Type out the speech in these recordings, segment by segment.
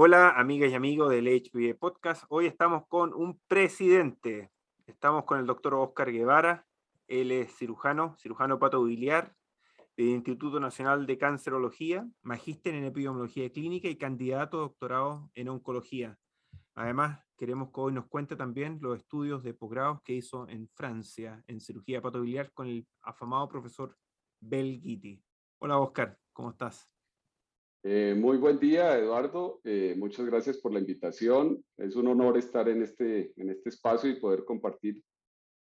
Hola, amigas y amigos del HPV Podcast. Hoy estamos con un presidente. Estamos con el doctor Oscar Guevara. Él es cirujano, cirujano patobiliar del Instituto Nacional de Cancerología, magíster en epidemiología clínica y candidato a doctorado en oncología. Además, queremos que hoy nos cuente también los estudios de posgrados que hizo en Francia en cirugía patobiliar con el afamado profesor Bel Hola, Oscar, ¿cómo estás? Eh, muy buen día, Eduardo. Eh, muchas gracias por la invitación. Es un honor estar en este, en este espacio y poder compartir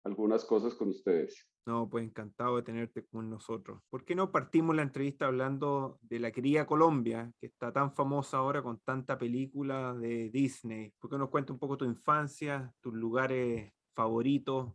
algunas cosas con ustedes. No, pues encantado de tenerte con nosotros. ¿Por qué no partimos la entrevista hablando de la querida Colombia, que está tan famosa ahora con tanta película de Disney? ¿Por qué nos cuenta un poco tu infancia, tus lugares favoritos,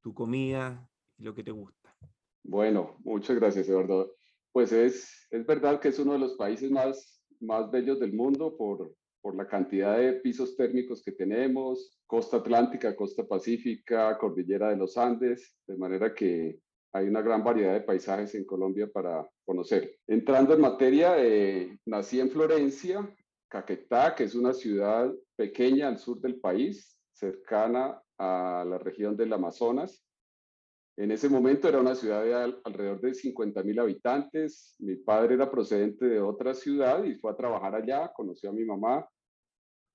tu comida y lo que te gusta? Bueno, muchas gracias, Eduardo pues es, es verdad que es uno de los países más, más bellos del mundo por, por la cantidad de pisos térmicos que tenemos, costa atlántica, costa pacífica, cordillera de los Andes, de manera que hay una gran variedad de paisajes en Colombia para conocer. Entrando en materia, eh, nací en Florencia, Caquetá, que es una ciudad pequeña al sur del país, cercana a la región del Amazonas. En ese momento era una ciudad de alrededor de 50 mil habitantes. Mi padre era procedente de otra ciudad y fue a trabajar allá, conoció a mi mamá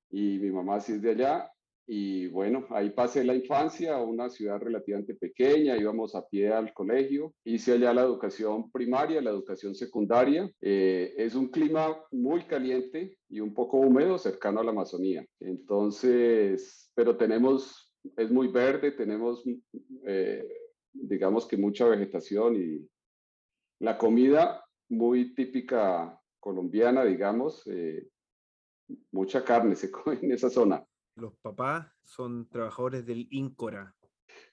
y mi mamá sí es de allá. Y bueno, ahí pasé la infancia, una ciudad relativamente pequeña, íbamos a pie al colegio, hice allá la educación primaria, la educación secundaria. Eh, es un clima muy caliente y un poco húmedo, cercano a la Amazonía. Entonces, pero tenemos, es muy verde, tenemos eh, digamos que mucha vegetación y la comida muy típica colombiana, digamos, eh, mucha carne se come en esa zona. Los papás son trabajadores del INCORA.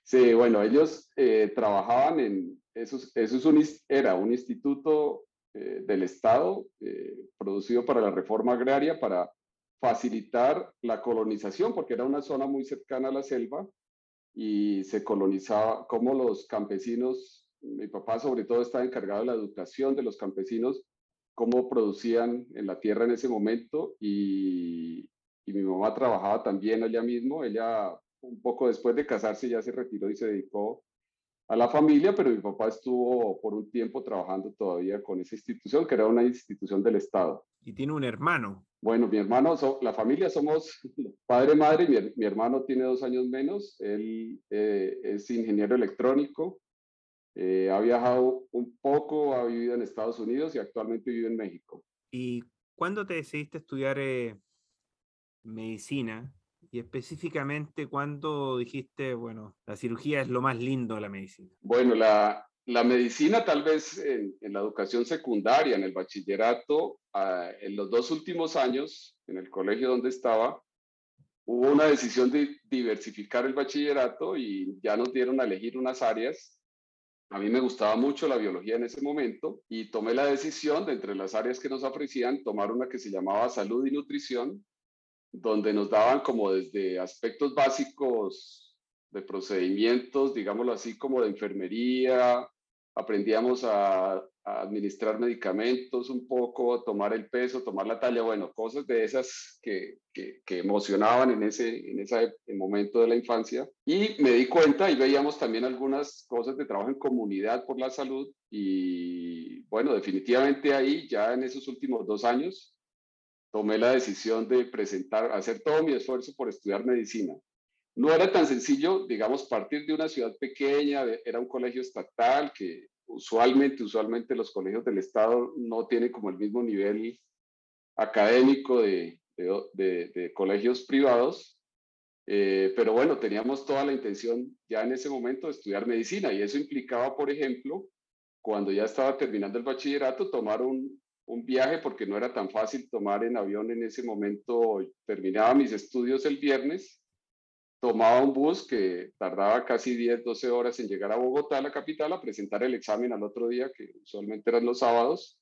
Sí, bueno, ellos eh, trabajaban en, eso, eso es un, era un instituto eh, del Estado producido para la reforma agraria para facilitar la colonización, porque era una zona muy cercana a la selva y se colonizaba, como los campesinos, mi papá sobre todo estaba encargado de la educación de los campesinos, cómo producían en la tierra en ese momento y, y mi mamá trabajaba también allá mismo, ella un poco después de casarse ya se retiró y se dedicó a la familia, pero mi papá estuvo por un tiempo trabajando todavía con esa institución, que era una institución del Estado. Y tiene un hermano. Bueno, mi hermano, la familia somos padre, madre, mi, mi, hermano tiene dos años menos, él eh, es ingeniero electrónico, eh, ha viajado un poco, ha vivido en Estados Unidos y actualmente vive en México. ¿Y cuándo te decidiste estudiar eh, medicina? y específicamente cuando dijiste, bueno, la cirugía es lo más lindo de la medicina? Bueno, la, la medicina tal vez en, la educación secundaria, en el bachillerato, uh, en los dos últimos años, en el colegio donde estaba, hubo una decisión de diversificar el bachillerato y ya nos dieron a elegir unas áreas. A mí me gustaba mucho la biología en ese momento y tomé la decisión de entre las áreas que nos ofrecían tomar una que se llamaba salud y nutrición donde nos daban como desde aspectos básicos de procedimientos, digámoslo así, como de enfermería, aprendíamos a, administrar medicamentos un poco, tomar el peso, tomar la talla, bueno, cosas de esas que, que, emocionaban en ese, en ese momento de la infancia. Y me di cuenta y veíamos también algunas cosas de trabajo en comunidad por la salud y bueno, definitivamente ahí, ya en esos últimos dos años, tomé la decisión de presentar, hacer todo mi esfuerzo por estudiar medicina. No era tan sencillo, digamos, partir de una ciudad pequeña, era un colegio estatal que usualmente, usualmente los colegios del Estado no tienen como el mismo nivel académico de, de, colegios privados, eh, pero bueno, teníamos toda la intención ya en ese momento de estudiar medicina y eso implicaba, por ejemplo, cuando ya estaba terminando el bachillerato, tomar un, un viaje porque no era tan fácil tomar en avión en ese momento. Terminaba mis estudios el viernes, tomaba un bus que tardaba casi 10, 12 horas en llegar a Bogotá, la capital, a presentar el examen al otro día, que usualmente eran los sábados.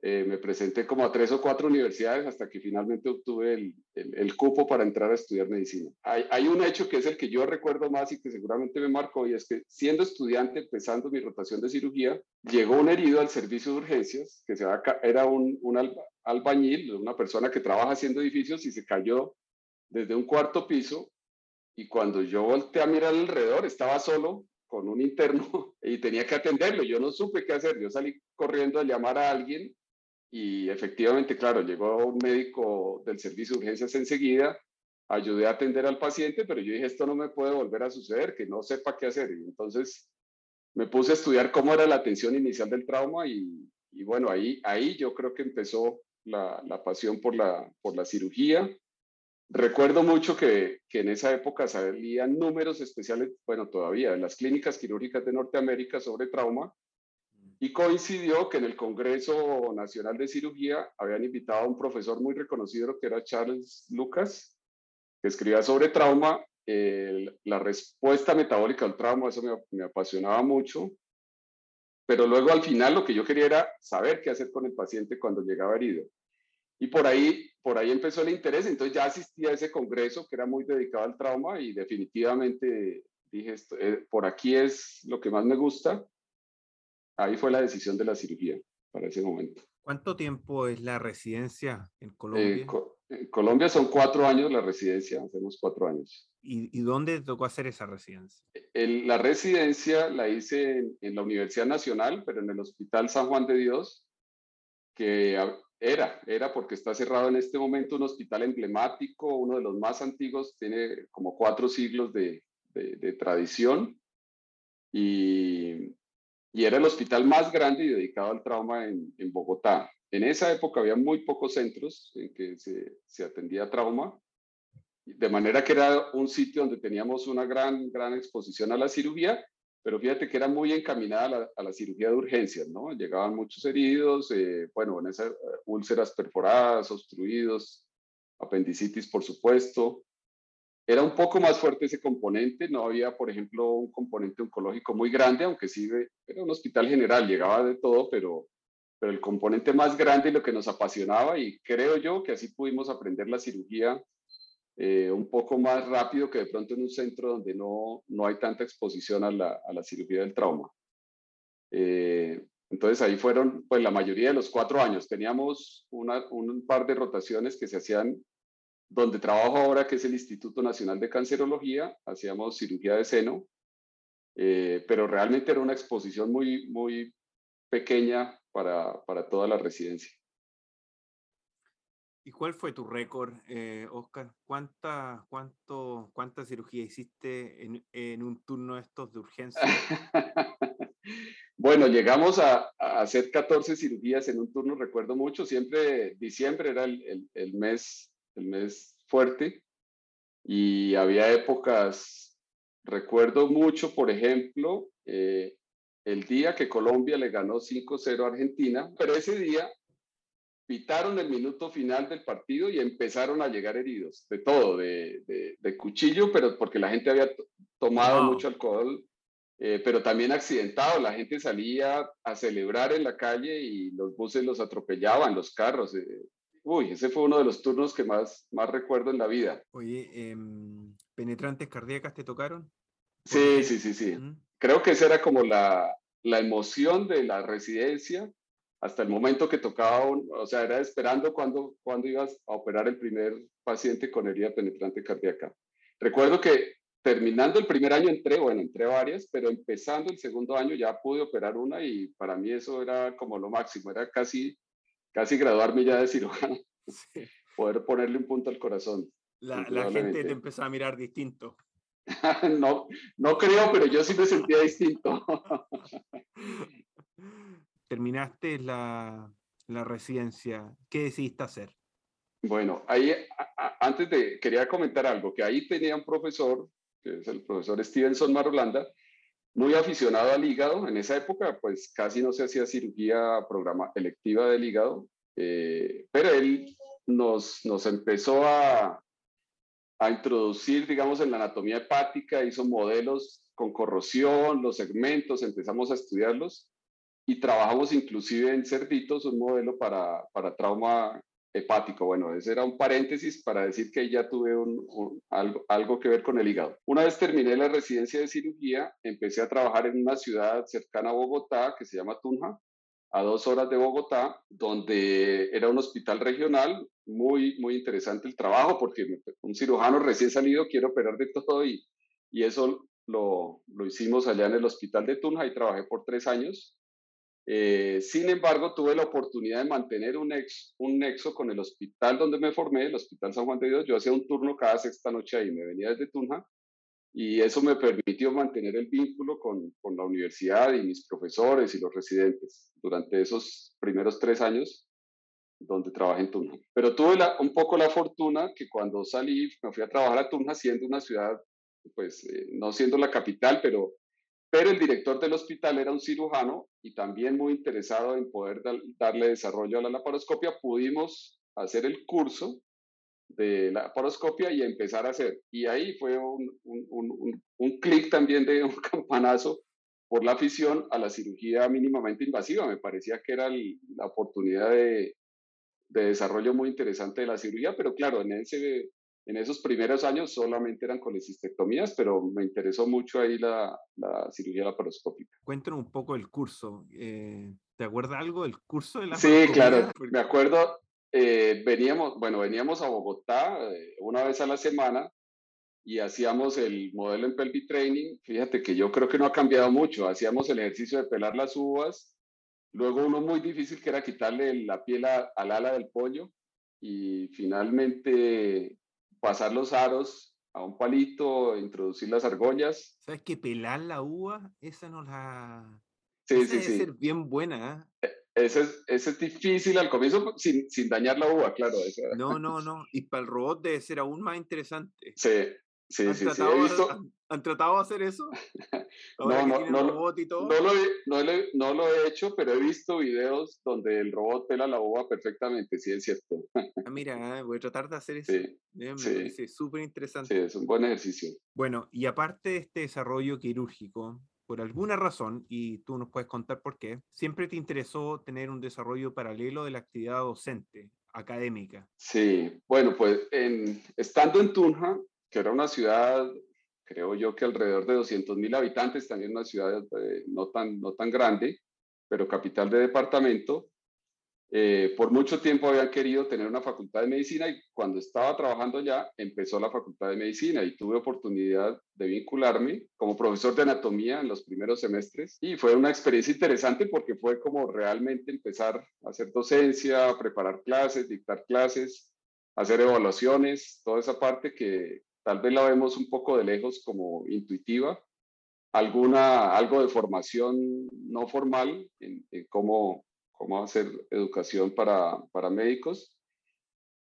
Eh, me presenté como a tres o cuatro universidades hasta que finalmente obtuve el, el, cupo para entrar a estudiar medicina. Hay, hay, un hecho que es el que yo recuerdo más y que seguramente me marcó y es que siendo estudiante, empezando mi rotación de cirugía, llegó un herido al servicio de urgencias, que se era un, un albañil, una persona que trabaja haciendo edificios y se cayó desde un cuarto piso y cuando yo volteé a mirar alrededor estaba solo con un interno y tenía que atenderlo. Yo no supe qué hacer. Yo salí corriendo a llamar a alguien y efectivamente, claro, llegó un médico del servicio de urgencias enseguida, ayudé a atender al paciente, pero yo dije, esto no me puede volver a suceder, que no sepa qué hacer. Y entonces me puse a estudiar cómo era la atención inicial del trauma y, bueno, ahí, ahí yo creo que empezó la, la, pasión por la, por la cirugía. Recuerdo mucho que, en esa época salían números especiales, bueno, todavía en las clínicas quirúrgicas de Norteamérica sobre trauma y coincidió que en el Congreso Nacional de Cirugía habían invitado a un profesor muy reconocido que era Charles Lucas, que escribía sobre trauma la respuesta metabólica al trauma, eso me, apasionaba mucho, pero luego al final lo que yo quería era saber qué hacer con el paciente cuando llegaba herido. Y por ahí, por ahí empezó el interés, entonces ya asistí a ese congreso que era muy dedicado al trauma y definitivamente dije, esto, eh, por aquí es lo que más me gusta. Ahí fue la decisión de la cirugía para ese momento. ¿Cuánto tiempo es la residencia en Colombia? en Colombia son cuatro años la residencia, hacemos cuatro años. ¿Y, dónde tocó hacer esa residencia? la residencia la hice en, la Universidad Nacional, pero en el Hospital San Juan de Dios, que era, era porque está cerrado en este momento un hospital emblemático, uno de los más antiguos, tiene como cuatro siglos de, de, tradición y, y, era el hospital más grande y dedicado al trauma en, en Bogotá. En esa época había muy pocos centros en que se, se atendía trauma de manera que era un sitio donde teníamos una gran, gran exposición a la cirugía, pero fíjate que era muy encaminada a la, cirugía de urgencias, ¿no? Llegaban muchos heridos, eh, bueno, en eh, úlceras perforadas, obstruidos, apendicitis, por supuesto. Era un poco más fuerte ese componente, no había, por ejemplo, un componente oncológico muy grande, aunque sí era un hospital general, llegaba de todo, pero, pero el componente más grande y lo que nos apasionaba, y creo yo que así pudimos aprender la cirugía eh, un poco más rápido que de pronto en un centro donde no, no hay tanta exposición a la, a la cirugía del trauma. Eh, entonces ahí fueron pues la mayoría de los cuatro años. Teníamos una, un par de rotaciones que se hacían donde trabajo ahora, que es el Instituto Nacional de Cancerología, hacíamos cirugía de seno, eh, pero realmente era una exposición muy, muy pequeña para, para toda la residencia. ¿Y cuál fue tu récord, eh, Oscar? ¿Cuánta, cuánto, ¿Cuánta cirugía hiciste en, un turno estos de urgencia? bueno, llegamos a, hacer 14 cirugías en un turno, recuerdo mucho, siempre diciembre era el, el, mes, el mes fuerte y había épocas, recuerdo mucho, por ejemplo, eh, el día que Colombia le ganó 5-0 a Argentina, pero ese día pitaron el minuto final del partido y empezaron a llegar heridos, de todo, de, de, cuchillo, pero porque la gente había tomado mucho alcohol, eh, pero también accidentado, la gente salía a celebrar en la calle y los buses los atropellaban, los carros. Eh, uy, ese fue uno de los turnos que más, más recuerdo en la vida. Oye, em, ¿penetrantes cardíacas te tocaron? Sí, sí, sí, sí. Creo que esa era como la, la emoción de la residencia hasta el momento que tocaba, o sea, era esperando cuando, cuando ibas a operar el primer paciente con herida penetrante cardíaca. Recuerdo que terminando el primer año entré, bueno, entré varias, pero empezando el segundo año ya pude operar una y para mí eso era como lo máximo, era casi, casi graduarme ya de cirujano, poder ponerle un punto al corazón. La, la gente te empezó a mirar distinto. no, no creo, pero yo sí me sentía distinto. terminaste la, la residencia, ¿qué decidiste hacer? Bueno, ahí antes de, quería comentar algo, que ahí tenía un profesor, que es el profesor Stevenson Marolanda, muy aficionado al hígado. En esa época, pues casi no se hacía cirugía programa electiva del hígado, eh, pero él nos, nos empezó a, a introducir, digamos, en la anatomía hepática, hizo modelos con corrosión, los segmentos, empezamos a estudiarlos y trabajamos inclusive en cerditos un modelo para, para trauma hepático. Bueno, ese era un paréntesis para decir que ya tuve un, algo, algo, que ver con el hígado. Una vez terminé la residencia de cirugía, empecé a trabajar en una ciudad cercana a Bogotá que se llama Tunja. a dos horas de Bogotá, donde era un hospital regional, muy, muy interesante el trabajo, porque un cirujano recién salido quiere operar de todo y, y eso lo, lo hicimos allá en el hospital de Tunja y trabajé por tres años. Eh, sin embargo, tuve la oportunidad de mantener un, ex, un nexo con el hospital donde me formé, el Hospital San Juan de Dios. Yo hacía un turno cada sexta noche ahí, me venía desde Tunja y eso me permitió mantener el vínculo con, con, la universidad y mis profesores y los residentes durante esos primeros tres años donde trabajé en Tunja. Pero tuve un poco la fortuna que cuando salí me fui a trabajar a Tunja siendo una ciudad, pues eh, no siendo la capital, pero, pero el director del hospital era un cirujano y también muy interesado en poder darle desarrollo a la laparoscopia. Pudimos hacer el curso de la poroscopia y empezar a hacer. Y ahí fue un, un clic también de un campanazo por la afición a la cirugía mínimamente invasiva. Me parecía que era la oportunidad de, de, desarrollo muy interesante de la cirugía, pero claro, en, ese, en esos primeros años solamente eran colecistectomías, pero me interesó mucho ahí la, la cirugía laparoscópica. Cuéntanos un poco el curso. Eh, ¿Te acuerdas algo del curso de la Sí, claro, me acuerdo, eh, veníamos, bueno, veníamos a Bogotá eh, una vez a la semana y hacíamos el modelo en pelvic training. Fíjate que yo creo que no ha cambiado mucho. Hacíamos el ejercicio de pelar las uvas, luego uno muy difícil que era quitarle la piel al ala del pollo y finalmente pasar los aros a un palito, introducir las argollas. ¿Sabes que pelar la uva? Esa no la... Sí, sí, sí. ser bien buena. ¿eh? eh ese es, ese es difícil al comienzo sin, sin dañar la uva, claro. No, no, no. Y para el robot debe ser aún más interesante. Sí, sí, ¿Han sí. Tratado, sí. Visto... ¿han, ¿Han, tratado de hacer eso? no, no, no, robot y todo? No, lo he, no, lo, no, lo he, hecho, pero he visto videos donde el robot pela la uva perfectamente, sí, es cierto. ah, mira, voy a tratar de hacer eso. Sí, Me sí. parece súper interesante. Sí, es un buen ejercicio. Bueno, y aparte de este desarrollo quirúrgico, por alguna razón, y tú nos puedes contar por qué, siempre te interesó tener un desarrollo paralelo de la actividad docente, académica. Sí, bueno, pues en, estando en Tunja, que era una ciudad, creo yo que alrededor de 200 mil habitantes, también una ciudad eh, no, tan, no tan grande, pero capital de departamento, eh, por mucho tiempo habían querido tener una facultad de medicina y cuando estaba trabajando ya empezó la facultad de medicina y tuve oportunidad de vincularme como profesor de anatomía en los primeros semestres y fue una experiencia interesante porque fue como realmente empezar a hacer docencia, a preparar clases, dictar clases, hacer evaluaciones, toda esa parte que tal vez la vemos un poco de lejos como intuitiva, alguna, algo de formación no formal en, en cómo cómo hacer educación para, para médicos.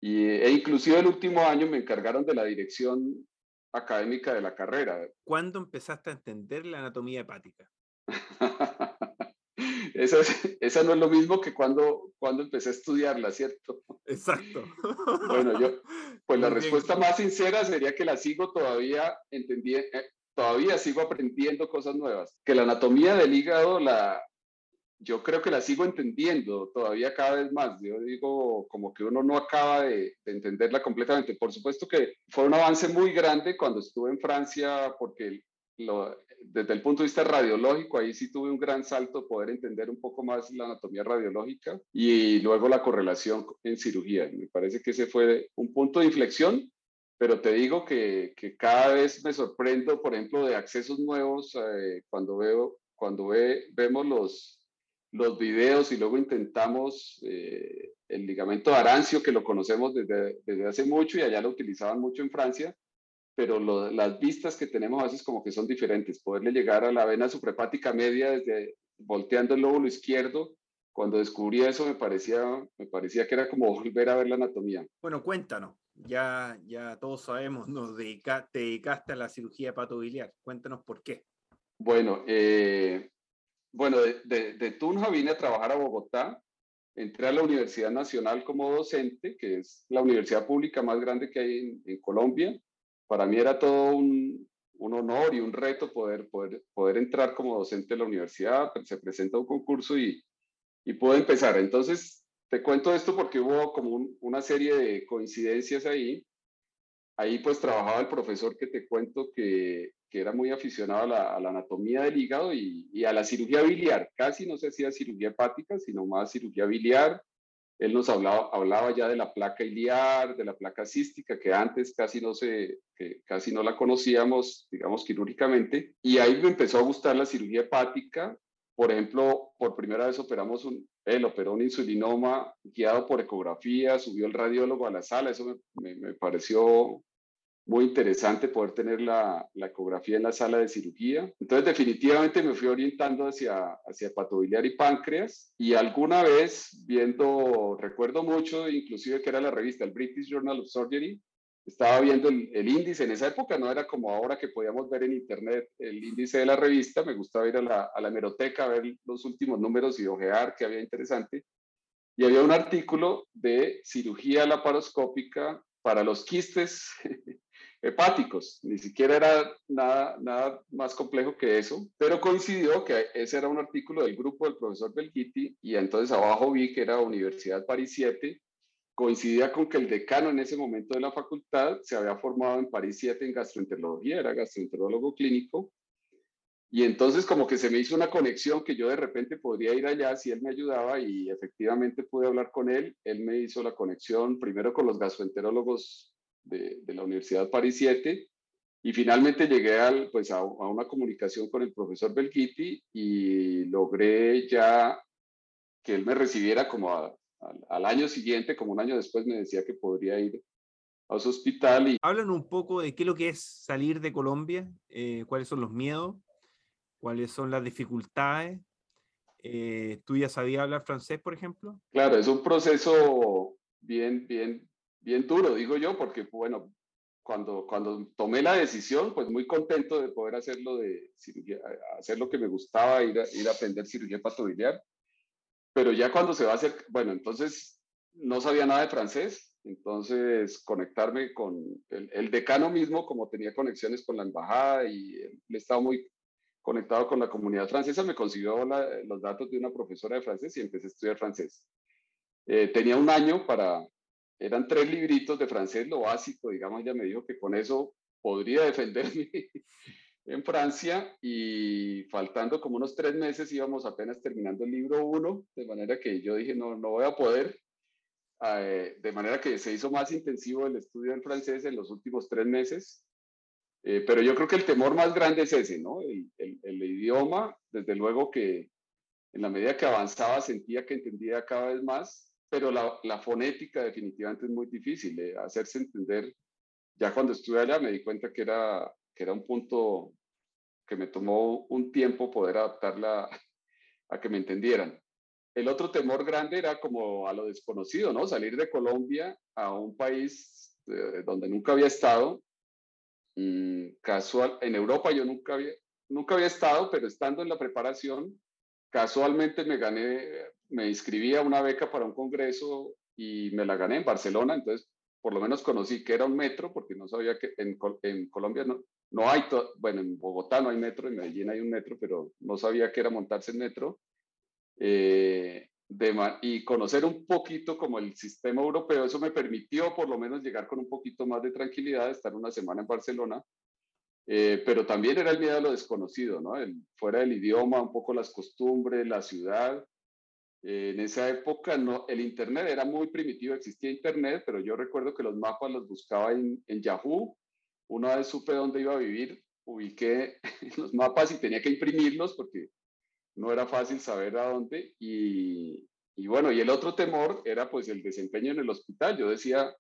Y, e inclusive el último año me encargaron de la dirección académica de la carrera. ¿Cuándo empezaste a entender la anatomía hepática? esa, esa, no es lo mismo que cuando, cuando empecé a estudiarla, ¿cierto? Exacto. bueno, yo, pues la respuesta más sincera sería que la sigo todavía entendiendo, eh, todavía sigo aprendiendo cosas nuevas. Que la anatomía del hígado la, yo creo que la sigo entendiendo todavía cada vez más. Yo digo, como que uno no acaba de, de, entenderla completamente. Por supuesto que fue un avance muy grande cuando estuve en Francia, porque lo, desde el punto de vista radiológico, ahí sí tuve un gran salto, poder entender un poco más la anatomía radiológica y luego la correlación en cirugía. Me parece que ese fue un punto de inflexión, pero te digo que, cada vez me sorprendo, por ejemplo, de accesos nuevos eh, cuando veo, cuando ve, vemos los los videos y luego intentamos eh, el ligamento de Arancio, que lo conocemos desde, desde, hace mucho y allá lo utilizaban mucho en Francia, pero lo, las vistas que tenemos a veces como que son diferentes. Poderle llegar a la vena suprahepática media desde volteando el lóbulo izquierdo, cuando descubrí eso me parecía, me parecía que era como volver a ver la anatomía. Bueno, cuéntanos. Ya, ya todos sabemos, nos dedica, te dedicaste a la cirugía hepatobiliar. Cuéntanos por qué. Bueno, eh, bueno, de, de, de, Tunja vine a trabajar a Bogotá, entré a la Universidad Nacional como docente, que es la universidad pública más grande que hay en, en Colombia. Para mí era todo un, honor y un reto poder, entrar como docente en la universidad, se presenta un concurso y, y pude empezar. Entonces, te cuento esto porque hubo como un, una serie de coincidencias ahí. ahí pues trabajaba el profesor que te cuento que, era muy aficionado a la, a la anatomía del hígado y, y, a la cirugía biliar. Casi no se hacía cirugía hepática, sino más cirugía biliar. Él nos hablaba, ya de la placa iliar, de la placa cística, que antes casi no, se, casi no la conocíamos, digamos, quirúrgicamente. Y ahí me empezó a gustar la cirugía hepática. Por ejemplo, por primera vez operamos un, él insulinoma guiado por ecografía, subió el radiólogo a la sala, eso me, pareció muy interesante poder tener la, la, ecografía en la sala de cirugía. Entonces definitivamente me fui orientando hacia, hacia hepatobiliar y páncreas y alguna vez viendo, recuerdo mucho, inclusive que era la revista, el British Journal of Surgery, estaba viendo el, el, índice, en esa época no era como ahora que podíamos ver en internet el índice de la revista, me gustaba ir a la, a la hemeroteca a ver los últimos números y ojear qué había interesante. Y había un artículo de cirugía laparoscópica para los quistes hepáticos, ni siquiera era nada, nada más complejo que eso, pero coincidió que ese era un artículo del grupo del profesor Belgiti y entonces abajo vi que era Universidad París 7 coincidía con que el decano en ese momento de la facultad se había formado en París 7 en gastroenterología, era gastroenterólogo clínico, y entonces como que se me hizo una conexión que yo de repente podría ir allá si él me ayudaba y efectivamente pude hablar con él. Él me hizo la conexión primero con los gastroenterólogos de, de la Universidad París 7 y finalmente llegué al, pues a, a, una comunicación con el profesor Belgiti y logré ya que él me recibiera como a, al, año siguiente, como un año después, me decía que podría ir a su hospital. Y... Hablan un poco de qué es lo que es salir de Colombia, eh, cuáles son los miedos, cuáles son las dificultades. Eh, ¿Tú ya sabías hablar francés, por ejemplo? Claro, es un proceso bien, bien, bien duro, digo yo, porque, bueno, cuando, cuando tomé la decisión, pues muy contento de poder hacerlo de hacer lo que me gustaba, ir a, ir a aprender cirugía patobiliar pero ya cuando se va a hacer, bueno, entonces no sabía nada de francés, entonces conectarme con el, el decano mismo, como tenía conexiones con la embajada y él estaba muy conectado con la comunidad francesa, me consiguió la, los datos de una profesora de francés y empecé a estudiar francés. Eh, tenía un año para, eran tres libritos de francés, lo básico, digamos, ella me dijo que con eso podría defenderme en Francia y faltando como unos tres meses íbamos apenas terminando el libro uno, de manera que yo dije, no, no voy a poder, eh, de manera que se hizo más intensivo el estudio en francés en los últimos tres meses, eh, pero yo creo que el temor más grande es ese, ¿no? El, el, el, idioma, desde luego que en la medida que avanzaba sentía que entendía cada vez más, pero la, fonética definitivamente es muy difícil, de hacerse entender. Ya cuando estuve allá me di cuenta que era que era un punto que me tomó un tiempo poder adaptarla a que me entendieran. El otro temor grande era como a lo desconocido, ¿no? Salir de Colombia a un país eh, donde nunca había estado. Mm, casual, en Europa yo nunca había, nunca había estado, pero estando en la preparación, casualmente me gané, me inscribí a una beca para un congreso y me la gané en Barcelona, entonces por lo menos conocí que era un metro, porque no sabía que en, Colombia no, no hay, bueno, en Bogotá no hay metro, en Medellín hay un metro, pero no sabía que era montarse en metro. Eh, y conocer un poquito como el sistema europeo, eso me permitió por lo menos llegar con un poquito más de tranquilidad, estar una semana en Barcelona, eh, pero también era el miedo a lo desconocido, ¿no? Fuera del idioma, un poco las costumbres, la ciudad. Eh, en esa época no, el Internet era muy primitivo, existía Internet, pero yo recuerdo que los mapas los buscaba en, en Yahoo una vez supe dónde iba a vivir, ubiqué los mapas y tenía que imprimirlos porque no era fácil saber a dónde. Y, y, bueno, y el otro temor era pues el desempeño en el hospital. Yo decía,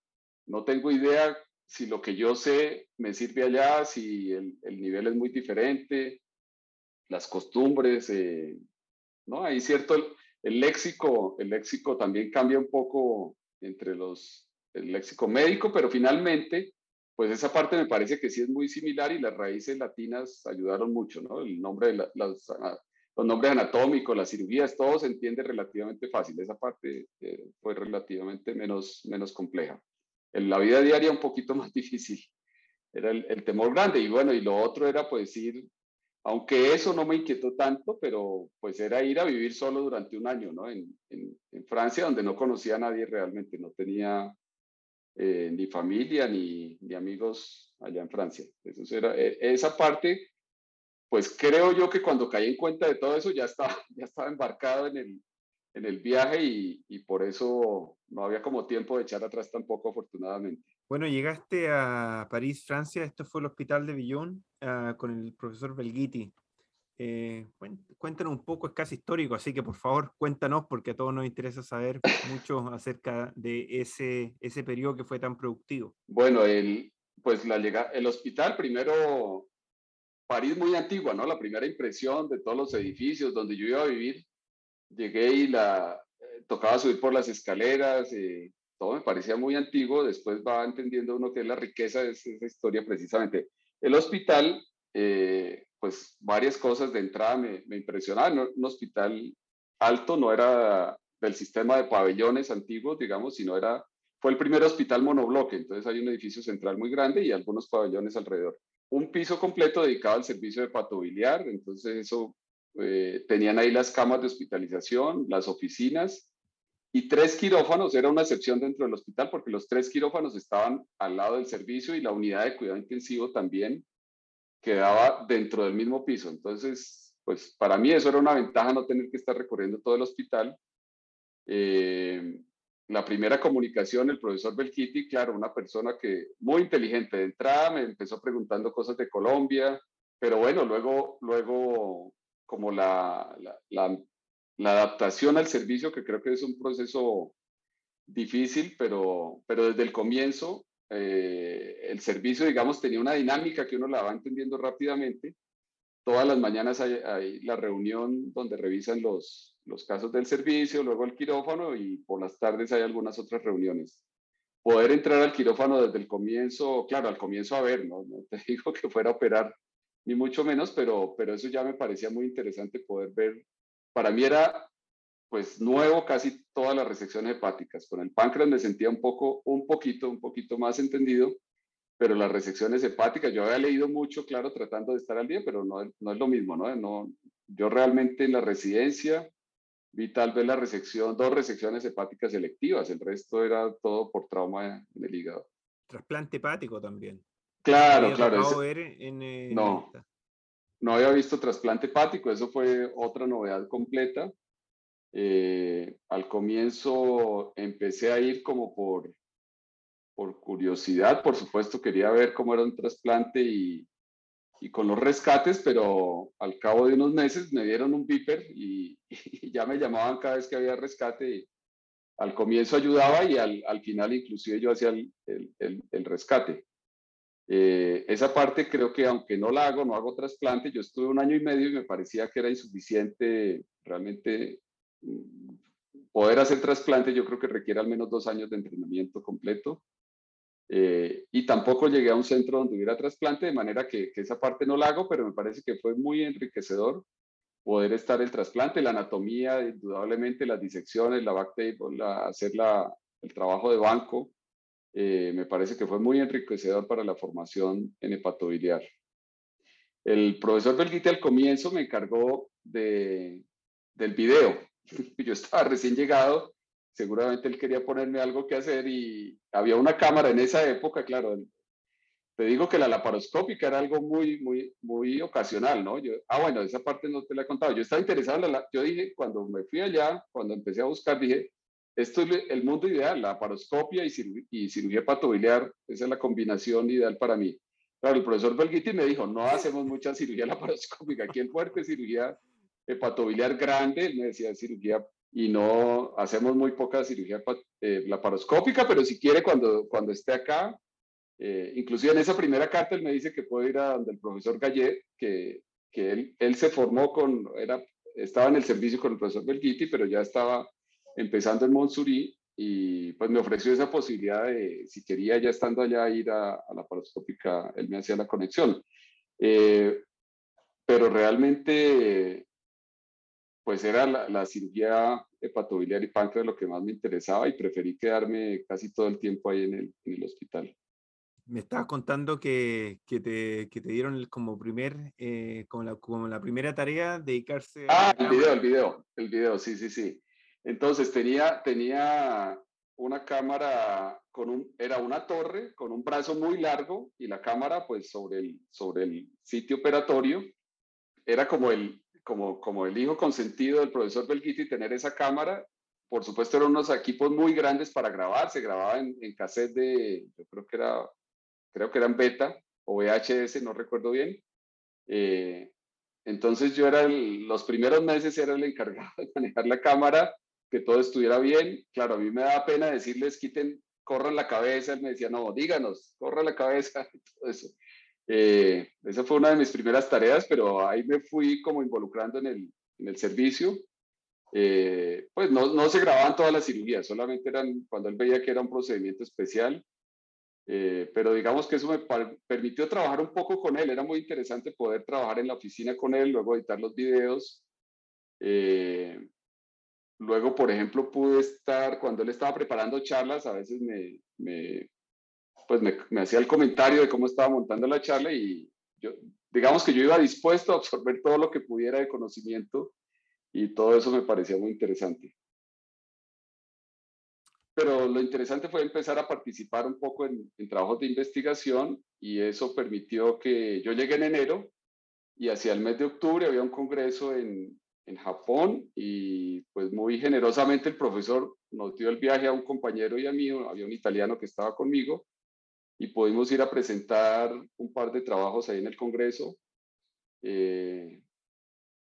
no tengo idea si lo que yo sé me sirve allá, si el, el nivel es muy diferente, las costumbres, eh, ¿no? Hay cierto, el, léxico, el léxico también cambia un poco entre los, el léxico médico, pero finalmente pues esa parte me parece que sí es muy similar y las raíces latinas ayudaron mucho, ¿no? El nombre de los, ah, los, nombres anatómicos, las cirugías, todo se entiende relativamente fácil. Esa parte eh, fue relativamente menos, menos compleja. En la vida diaria un poquito más difícil. Era el, el, temor grande. Y bueno, y lo otro era pues ir, aunque eso no me inquietó tanto, pero pues era ir a vivir solo durante un año, ¿no? En, Francia, donde no conocía a nadie realmente, no tenía eh, ni familia ni, amigos allá en Francia. Eso era, e, esa parte, pues creo yo que cuando caí en cuenta de todo eso ya estaba, ya estaba embarcado en el, en el viaje y por eso no había como tiempo de echar atrás tampoco, afortunadamente. Bueno, llegaste a París, Francia. Esto fue el hospital de Villon uh, con el profesor Belghiti. Eh, cuéntanos un poco, es casi histórico, así que por favor cuéntanos porque a todos nos interesa saber mucho acerca de ese, ese periodo que fue tan productivo. Bueno, el, pues la llega, el hospital primero, París muy antigua, ¿no? La primera impresión de todos los edificios donde yo iba a vivir, llegué y la eh, tocaba subir por las escaleras, eh, todo me parecía muy antiguo, después va entendiendo uno que la riqueza de esa historia precisamente. El hospital, eh, pues varias cosas de entrada me, me impresionaban. Un hospital alto no era del sistema de pabellones antiguos, digamos, sino era, fue el primer hospital monobloque, entonces hay un edificio central muy grande y algunos pabellones alrededor. Un piso completo dedicado al servicio de patobiliar, entonces eso, eh, tenían ahí las camas de hospitalización, las oficinas, y tres quirófanos, era una excepción dentro del hospital porque los tres quirófanos estaban al lado del servicio y la unidad de cuidado intensivo también quedaba dentro del mismo piso. Entonces, pues para mí eso era una ventaja no tener que estar recorriendo todo el hospital. Eh, la primera comunicación, el profesor Belkiti, claro, una persona que muy inteligente de entrada, me empezó preguntando cosas de Colombia, pero bueno, luego, luego como la, adaptación al servicio, que creo que es un proceso difícil, pero, pero desde el comienzo eh, el servicio, digamos, tenía una dinámica que uno la va entendiendo rápidamente. Todas las mañanas hay, la reunión donde revisan los, los casos del servicio, luego el quirófano y por las tardes hay algunas otras reuniones. Poder entrar al quirófano desde el comienzo, claro, al comienzo a ver, no, no te digo que fuera a operar, ni mucho menos, pero, pero eso ya me parecía muy interesante poder ver para mí era pues nuevo casi todas las resecciones hepáticas. Con el páncreas me sentía un poco, un poquito, un poquito más entendido, pero las resecciones hepáticas, yo había leído mucho, claro, tratando de estar al día, pero no, no es lo mismo, ¿no? no yo realmente en la residencia vi tal vez la resección, dos resecciones hepáticas selectivas, el resto era todo por trauma en el hígado. Trasplante hepático también. Claro, claro. ver en, eh, no, no había visto trasplante hepático, eso fue otra novedad completa. Eh, al comienzo empecé a ir como por, por curiosidad, por supuesto quería ver cómo era un trasplante y, y con los rescates, pero al cabo de unos meses me dieron un viper y, ya me llamaban cada vez que había rescate. Al comienzo ayudaba y al, al final inclusive yo hacía el, el, el rescate. Eh, esa parte creo que aunque no la hago, no hago trasplante, yo estuve un año y medio y me parecía que era insuficiente realmente mm, poder hacer trasplante, yo creo que requiere al menos dos años de entrenamiento completo. Eh, y tampoco llegué a un centro donde hubiera trasplante, de manera que, esa parte no la hago, pero me parece que fue muy enriquecedor poder estar el trasplante, la anatomía, indudablemente las disecciones, la bacteria, hacer la, el trabajo de banco, eh, me parece que fue muy enriquecedor para la formación en hepatobiliar. El profesor Belguite al comienzo me encargó de, del video. Yo estaba recién llegado, seguramente él quería ponerme algo que hacer y había una cámara en esa época, claro. Te digo que la laparoscópica era algo muy, muy, muy ocasional, ¿no? Yo, ah, bueno, esa parte no te la he contado. Yo estaba interesado en la, yo dije, cuando me fui allá, cuando empecé a buscar, dije, esto es el mundo ideal, la paroscopia y, cirugía hepatobiliar, esa es la combinación ideal para mí. Claro, el profesor Belguiti me dijo, no hacemos mucha cirugía laparoscópica, aquí el fuerte cirugía hepatobiliar grande, él me decía cirugía, y no hacemos muy poca cirugía eh, laparoscópica, pero si quiere cuando, cuando esté acá, eh, inclusive en esa primera carta él me dice que puedo ir a donde el profesor Gallet, que, que él, él se formó con, era, estaba en el servicio con el profesor Belguiti, pero ya estaba empezando en Monsurí y pues me ofreció esa posibilidad de, si quería ya estando allá, ir a, la paroscópica, él me hacía la conexión. Eh, pero realmente, pues era la, cirugía hepatobiliar y páncreas lo que más me interesaba y preferí quedarme casi todo el tiempo ahí en el, en el hospital. Me estabas contando que, que, te, que te dieron como primer, eh, como, la, como la primera tarea dedicarse Ah, el video, el video, el video, sí, sí, sí. Entonces tenía, tenía una cámara con un, era una torre con un brazo muy largo y la cámara pues sobre el, sobre el sitio operatorio. Era como el, como, como el hijo consentido del profesor Belguiti tener esa cámara. Por supuesto eran unos equipos muy grandes para grabar, se grababa en, en cassette de, creo que era, creo que eran beta o VHS, no recuerdo bien. Eh, entonces yo era los primeros meses era el encargado de manejar la cámara que todo estuviera bien. Claro, a mí me da pena decirles, quiten, corran la cabeza. Él me decía, no, díganos, corran la cabeza. Todo eso. Eh, esa fue una de mis primeras tareas, pero ahí me fui como involucrando en el, en el servicio. Eh, pues no, no, se grababan todas las cirugías, solamente eran cuando él veía que era un procedimiento especial. Eh, pero digamos que eso me permitió trabajar un poco con él. Era muy interesante poder trabajar en la oficina con él, luego editar los videos. Eh, Luego, por ejemplo, pude estar, cuando él estaba preparando charlas, a veces me, me pues me, hacía el comentario de cómo estaba montando la charla y yo, digamos que yo iba dispuesto a absorber todo lo que pudiera de conocimiento y todo eso me parecía muy interesante. Pero lo interesante fue empezar a participar un poco en, en trabajos de investigación y eso permitió que yo llegué en enero y hacia el mes de octubre había un congreso en, en Japón y pues muy generosamente el profesor nos dio el viaje a un compañero y a mí, había un italiano que estaba conmigo y pudimos ir a presentar un par de trabajos ahí en el Congreso. Eh,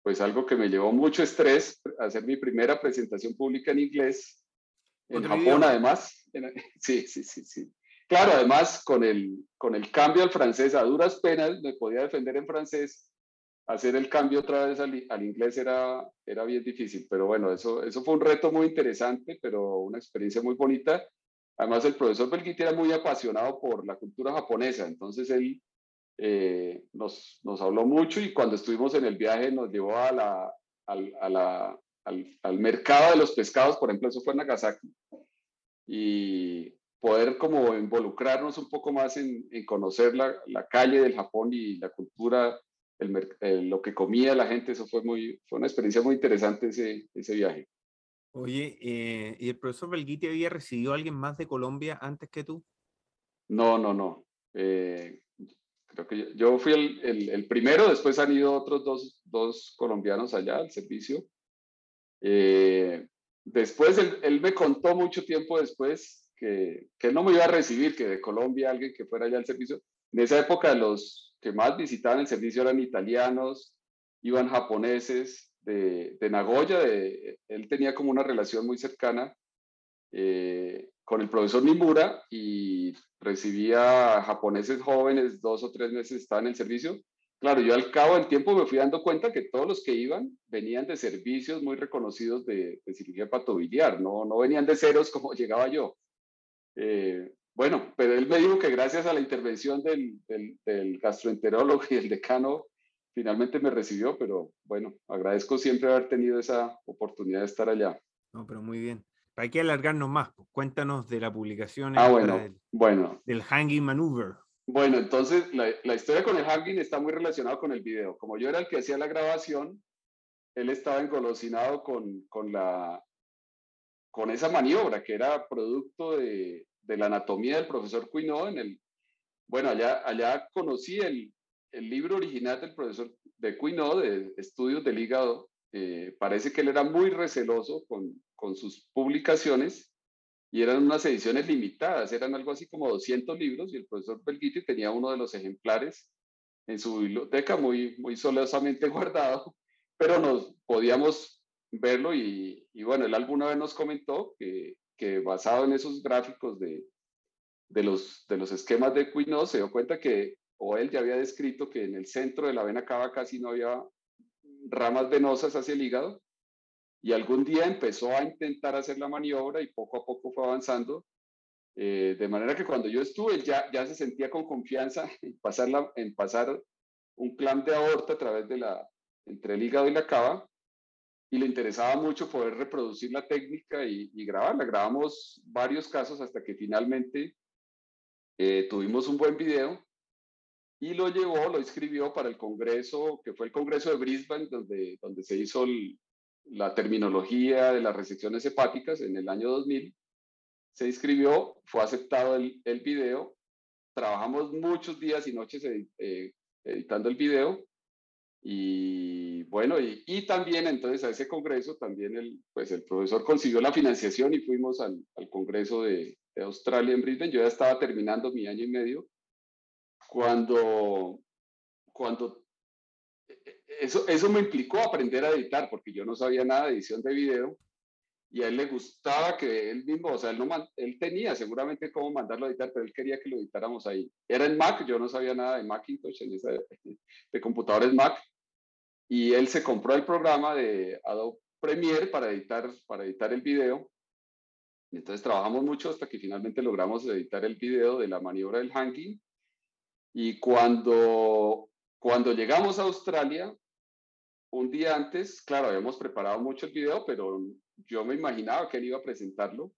pues algo que me llevó mucho estrés, hacer mi primera presentación pública en inglés, en Japón además. Sí, sí, sí, sí. Claro, además con el, con el cambio al francés, a duras penas me podía defender en francés hacer el cambio otra vez al, inglés era, era bien difícil, pero bueno, eso, eso fue un reto muy interesante, pero una experiencia muy bonita. Además, el profesor Belguiti era muy apasionado por la cultura japonesa, entonces él eh, nos, nos, habló mucho y cuando estuvimos en el viaje nos llevó a al, al, al, mercado de los pescados, por ejemplo, eso fue en Nagasaki, y poder como involucrarnos un poco más en, en conocer la, la calle del Japón y la cultura el, lo que comía la gente, eso fue, muy, fue una experiencia muy interesante ese, ese viaje. Oye, eh, ¿y el profesor Belguiti había recibido a alguien más de Colombia antes que tú? No, no, no. Eh, creo que yo, fui el, el, el, primero, después han ido otros dos, dos colombianos allá al servicio. Eh, después él, él, me contó mucho tiempo después que, que él no me iba a recibir, que de Colombia alguien que fuera allá al servicio. En esa época los, que más visitaban el servicio eran italianos, iban japoneses de, de Nagoya, de, él tenía como una relación muy cercana eh, con el profesor Nimura y recibía japoneses jóvenes, dos o tres meses estaban en el servicio. Claro, yo al cabo del tiempo me fui dando cuenta que todos los que iban venían de servicios muy reconocidos de, de cirugía patobiliar, no, no venían de ceros como llegaba yo. Eh, bueno, pero él me dijo que gracias a la intervención del, del, gastroenterólogo y el decano, finalmente me recibió, pero bueno, agradezco siempre haber tenido esa oportunidad de estar allá. No, pero muy bien. Hay que alargarnos más. Pues. Cuéntanos de la publicación ah, bueno, del, bueno. del Hanging Maneuver. Bueno, entonces la, la, historia con el hanging está muy relacionada con el video. Como yo era el que hacía la grabación, él estaba engolosinado con, con, la, con esa maniobra que era producto de, de la anatomía del profesor Cuinó en el, bueno, allá, allá conocí el, el libro original del profesor de Cuinó, de Estudios del Hígado. Eh, parece que él era muy receloso con, con sus publicaciones y eran unas ediciones limitadas, eran algo así como 200 libros y el profesor Belguiti tenía uno de los ejemplares en su biblioteca muy, muy solosamente guardado, pero nos podíamos verlo y, y bueno, él alguna vez nos comentó que que basado en esos gráficos de, de, los, de los esquemas de Quino se dio cuenta que, o él ya había descrito que en el centro de la vena cava casi no había ramas venosas hacia el hígado, y algún día empezó a intentar hacer la maniobra y poco a poco fue avanzando, eh, de manera que cuando yo estuve ya, ya se sentía con confianza en pasar, la, en pasar un clamp de aorta a través de la, entre el hígado y la cava, y le interesaba mucho poder reproducir la técnica y, y grabarla. Grabamos varios casos hasta que finalmente eh, tuvimos un buen video y lo llevó, lo escribió para el congreso, que fue el congreso de Brisbane, donde, donde se hizo la terminología de las resecciones hepáticas en el año 2000. se inscribió, fue aceptado el, el video, trabajamos muchos días y noches eh, editando el video y bueno, y, y, también entonces a ese congreso también el, pues el profesor consiguió la financiación y fuimos al, congreso de, de, Australia en Brisbane. Yo ya estaba terminando mi año y medio cuando, cuando e, e, eso, eso me implicó aprender a editar porque yo no sabía nada de edición de video y a él le gustaba que él mismo, o sea, él, no, él tenía seguramente cómo mandarlo a editar, pero él quería que lo editáramos ahí. Era en Mac, yo no sabía nada de Macintosh, en de computadores Mac, y él se compró el programa de Adobe Premiere para editar, para editar el video. Y entonces trabajamos mucho hasta que finalmente logramos editar el video de la maniobra del hanging. Y cuando, cuando llegamos a Australia, un día antes, claro, habíamos preparado mucho el video, pero yo me imaginaba que él iba a presentarlo.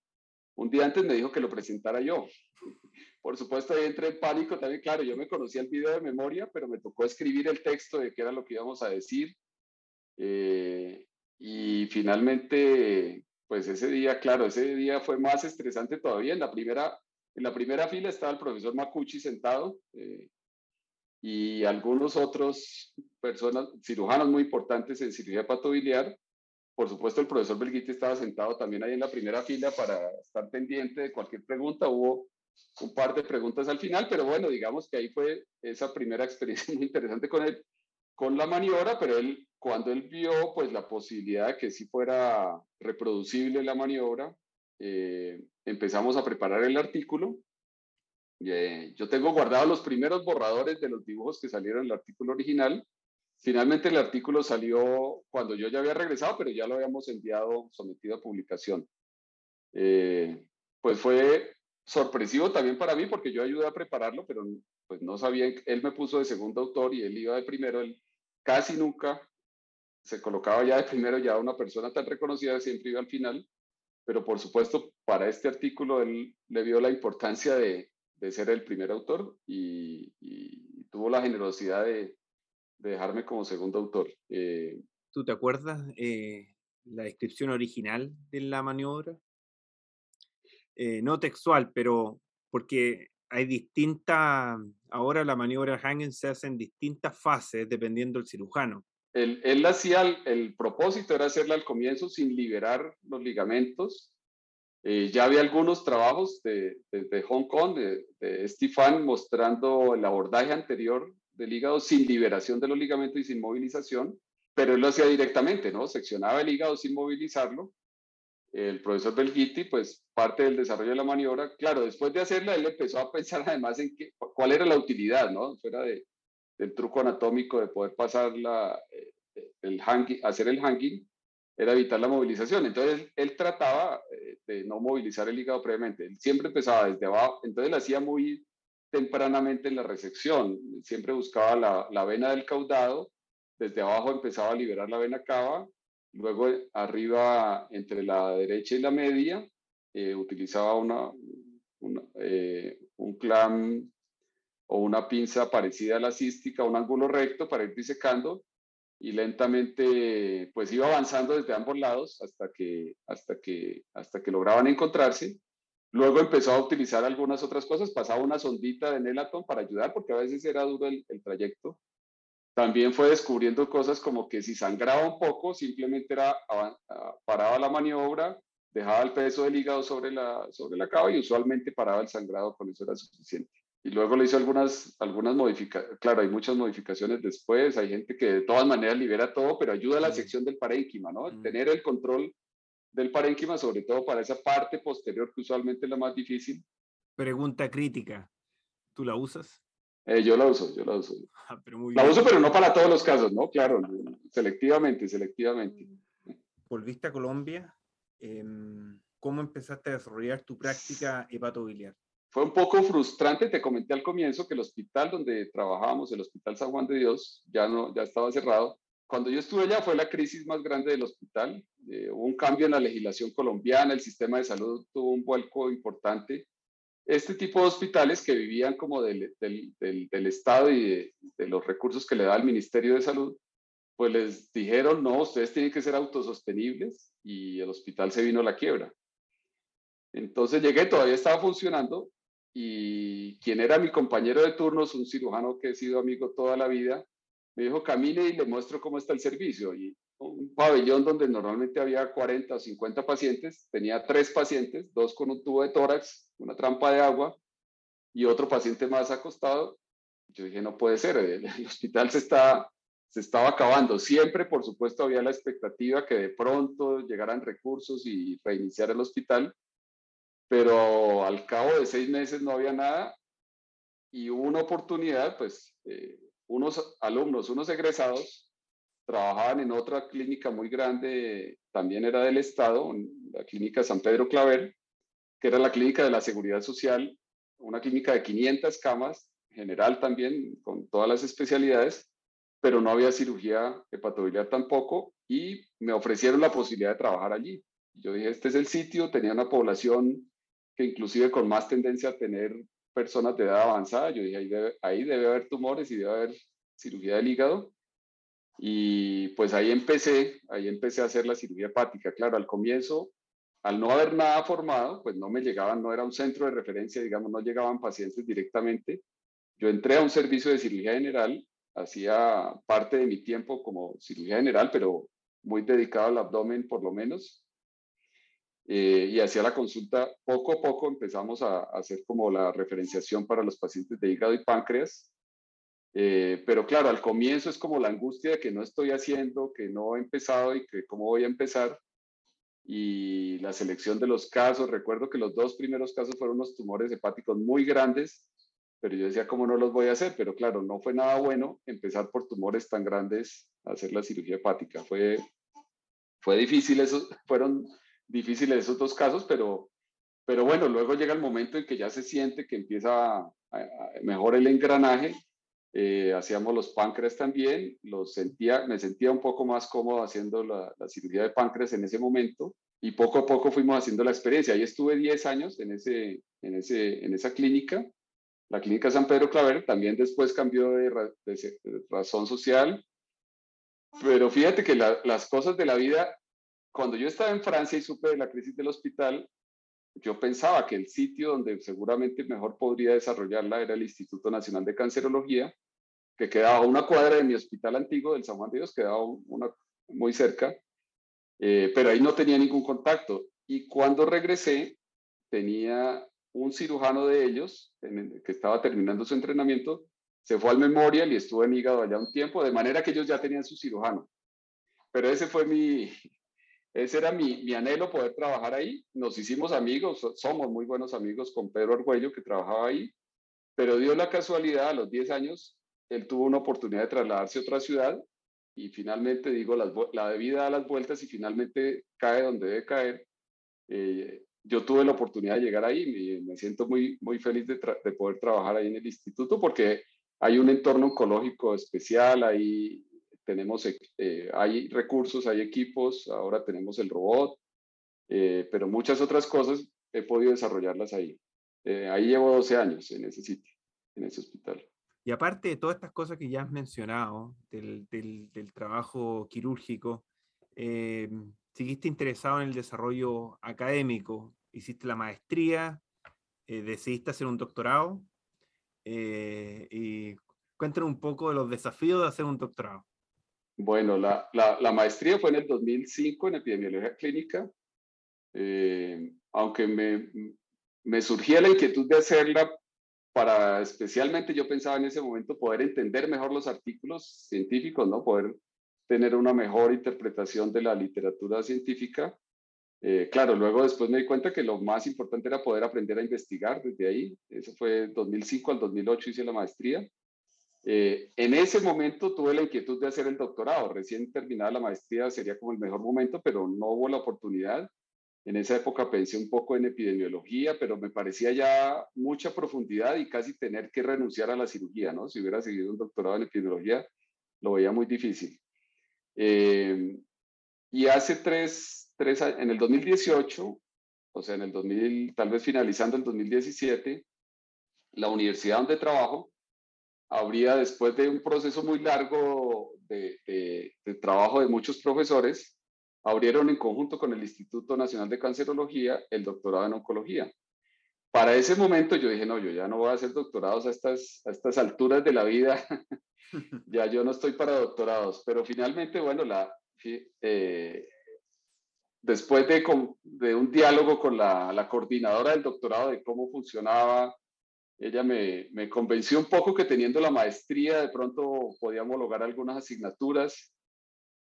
Un día antes me dijo que lo presentara yo. Por supuesto, ahí entré en pánico también. Claro, yo me conocía el video de memoria, pero me tocó escribir el texto de qué era lo que íbamos a decir. Eh, y finalmente, pues ese día, claro, ese día fue más estresante todavía. En la primera, en la primera fila estaba el profesor Macucci sentado eh, y algunos otros personas, cirujanos muy importantes en cirugía patobiliar. Por supuesto, el profesor Belguiti estaba sentado también ahí en la primera fila para estar pendiente de cualquier pregunta. Hubo un par de preguntas al final, pero bueno, digamos que ahí fue esa primera experiencia muy interesante con él, con la maniobra, pero él, cuando él vio pues la posibilidad de que sí fuera reproducible la maniobra, eh, empezamos a preparar el artículo. Eh, yo tengo guardados los primeros borradores de los dibujos que salieron en el artículo original. Finalmente el artículo salió cuando yo ya había regresado, pero ya lo habíamos enviado, sometido a publicación. Eh, pues fue sorpresivo también para mí porque yo ayudé a prepararlo, pero pues no sabía, él me puso de segundo autor y él iba de primero, él casi nunca se colocaba ya de primero, ya una persona tan reconocida siempre iba al final, pero por supuesto para este artículo él le vio la importancia de, de ser el primer autor y, tuvo la generosidad de, de, dejarme como segundo autor. Eh, ¿Tú te acuerdas eh, la descripción original de la maniobra? Eh, no textual, pero porque hay distintas, ahora la maniobra Hangen se hace en distintas fases dependiendo del cirujano. Él, él hacía, el, el, propósito era hacerla al comienzo sin liberar los ligamentos. Eh, ya había algunos trabajos de, de, Hong Kong, de, de Stefan, mostrando el abordaje anterior del hígado sin liberación de los ligamentos y sin movilización, pero él lo hacía directamente, ¿no? Seccionaba el hígado sin movilizarlo el profesor Belgitti, pues parte del desarrollo de la maniobra, claro, después de hacerla, él empezó a pensar además en qué, cuál era la utilidad, ¿no? Fuera de, del truco anatómico de poder pasar la, eh, el hanging, hacer el hanging, era evitar la movilización. Entonces, él, trataba eh, de no movilizar el hígado previamente. Él siempre empezaba desde abajo, entonces lo hacía muy tempranamente en la resección. Siempre buscaba la, la vena del caudado, desde abajo empezaba a liberar la vena cava Luego arriba, entre la derecha y la media, eh, utilizaba una, eh, un clam o una pinza parecida a la cística, un ángulo recto para ir disecando y lentamente pues iba avanzando desde ambos lados hasta que, hasta que, hasta que lograban encontrarse. Luego empezó a utilizar algunas otras cosas, pasaba una sondita de Nelaton para ayudar porque a veces era duro el, trayecto también fue descubriendo cosas como que si sangraba un poco, simplemente era, paraba la maniobra, dejaba el peso del hígado sobre la, sobre la cava y usualmente paraba el sangrado, con eso era suficiente. Y luego le hizo algunas, algunas modificaciones, claro, hay muchas modificaciones después, hay gente que de todas maneras libera todo, pero ayuda a la sección del parénquima, ¿no? Tener el control del parénquima, sobre todo para esa parte posterior que usualmente es la más difícil. Pregunta crítica, ¿tú la usas? Eh, yo la uso, yo la uso. Ah, la uso, pero no para todos los casos, ¿no? Claro, selectivamente, selectivamente. Volviste a Colombia. Em, ¿Cómo empezaste a desarrollar tu práctica hepatobiliar? Fue un poco frustrante, te comenté al comienzo que el hospital donde trabajábamos, el Hospital San Juan de Dios, ya, no, ya estaba cerrado. Cuando yo estuve allá fue la crisis más grande del hospital. Eh, hubo un cambio en la legislación colombiana, el sistema de salud tuvo un vuelco importante este tipo de hospitales que vivían como del, del, del, Estado y de, los recursos que le da el Ministerio de Salud, pues les dijeron, no, ustedes tienen que ser autosostenibles y el hospital se vino a la quiebra. Entonces llegué, todavía estaba funcionando y quien era mi compañero de turnos, un cirujano que he sido amigo toda la vida, me dijo, camine y le muestro cómo está el servicio. Y un pabellón donde normalmente había 40 o 50 pacientes, tenía tres pacientes, dos con un tubo de tórax, una trampa de agua y otro paciente más acostado. Yo dije, no puede ser, el, hospital se, está, se estaba acabando. Siempre, por supuesto, había la expectativa que de pronto llegaran recursos y reiniciar el hospital, pero al cabo de seis meses no había nada y hubo una oportunidad, pues eh, unos alumnos, unos egresados, trabajaban en otra clínica muy grande, también era del Estado, la clínica San Pedro Claver, que era la clínica de la Seguridad Social, una clínica de 500 camas, general también, con todas las especialidades, pero no había cirugía hepatobiliar tampoco, y me ofrecieron la posibilidad de trabajar allí. Yo dije, este es el sitio, tenía una población que inclusive con más tendencia a tener personas de edad avanzada. Yo dije, ahí debe, ahí debe haber tumores y debe haber cirugía del hígado. Y pues ahí empecé, ahí empecé a hacer la cirugía hepática. Claro, al comienzo, al no haber nada formado, pues no me llegaban, no era un centro de referencia, digamos, no llegaban pacientes directamente. Yo entré a un servicio de cirugía general, hacía parte de mi tiempo como cirugía general, pero muy dedicado al abdomen por lo menos. Eh, y hacía la consulta, poco a poco empezamos a, hacer como la referenciación para los pacientes de hígado y páncreas. Eh, pero claro, al comienzo es como la angustia de que no estoy haciendo, que no he empezado y que cómo voy a empezar. Y la selección de los casos, recuerdo que los dos primeros casos fueron unos tumores hepáticos muy grandes, pero yo decía, ¿cómo no los voy a hacer? Pero claro, no fue nada bueno empezar por tumores tan grandes a hacer la cirugía hepática. Fue, fue difícil, eso fueron difíciles esos dos casos, pero, pero bueno, luego llega el momento en que ya se siente que empieza a, mejor el engranaje. Eh, hacíamos los páncreas también, los sentía, me sentía un poco más cómodo haciendo la, cirugía de páncreas en ese momento y poco a poco fuimos haciendo la experiencia. Ahí estuve 10 años en, ese, en, ese, en esa clínica, la clínica San Pedro Claver, también después cambió de, razón social, pero fíjate que las cosas de la vida cuando yo estaba en Francia y supe de la crisis del hospital, yo pensaba que el sitio donde seguramente mejor podría desarrollarla era el Instituto Nacional de Cancerología, que quedaba a una cuadra de mi hospital antiguo del San Juan de Dios, quedaba una, muy cerca, eh, pero ahí no tenía ningún contacto. Y cuando regresé, tenía un cirujano de ellos, que estaba terminando su entrenamiento, se fue al Memorial y estuvo en hígado allá un tiempo, de manera que ellos ya tenían su cirujano. Pero ese fue mi, ese era mi, mi, anhelo, poder trabajar ahí. Nos hicimos amigos, somos muy buenos amigos con Pedro Argüello, que trabajaba ahí, pero dio la casualidad, a los 10 años, él tuvo una oportunidad de trasladarse a otra ciudad y finalmente, digo, la, la vida da las vueltas y finalmente cae donde debe caer. Eh, yo tuve la oportunidad de llegar ahí y me siento muy, muy feliz de, de poder trabajar ahí en el instituto porque hay un entorno oncológico especial, hay tenemos, eh, hay recursos, hay equipos, ahora tenemos el robot, eh, pero muchas otras cosas he podido desarrollarlas ahí. Eh, ahí llevo 12 años en ese sitio, en ese hospital. Y aparte de todas estas cosas que ya has mencionado, del, del, del trabajo quirúrgico, ¿seguiste interesado en el desarrollo académico? ¿Hiciste la maestría? ¿Decidiste hacer un doctorado? y cuéntanos un poco de los desafíos de hacer un doctorado. Bueno, la, la, maestría fue en el 2005 en epidemiología clínica, eh, aunque me, me surgía la inquietud de hacerla para especialmente yo pensaba en ese momento poder entender mejor los artículos científicos, ¿no? Poder tener una mejor interpretación de la literatura científica. Eh, claro, luego después me di cuenta que lo más importante era poder aprender a investigar desde ahí. Eso fue 2005 al 2008 hice la maestría. Eh, en ese momento tuve la inquietud de hacer el doctorado. Recién terminada la maestría sería como el mejor momento, pero no hubo la oportunidad. En esa época pensé un poco en epidemiología, pero me parecía ya mucha profundidad y casi tener que renunciar a la cirugía, ¿no? Si hubiera seguido un doctorado en epidemiología, lo veía muy difícil. Eh, y hace tres, tres años, en el 2018, o sea, en el 2000, tal vez finalizando el 2017, la universidad donde trabajo habría, después de un proceso muy largo de, trabajo de muchos profesores, abrieron en conjunto con el Instituto Nacional de Cancerología el doctorado en oncología. Para ese momento yo dije, no, yo ya no voy a hacer doctorados a estas, a estas alturas de la vida, ya yo no estoy para doctorados, pero finalmente, bueno, la, eh, después de, de, un diálogo con la, la, coordinadora del doctorado de cómo funcionaba, ella me, convenció un poco que teniendo la maestría de pronto podíamos lograr algunas asignaturas.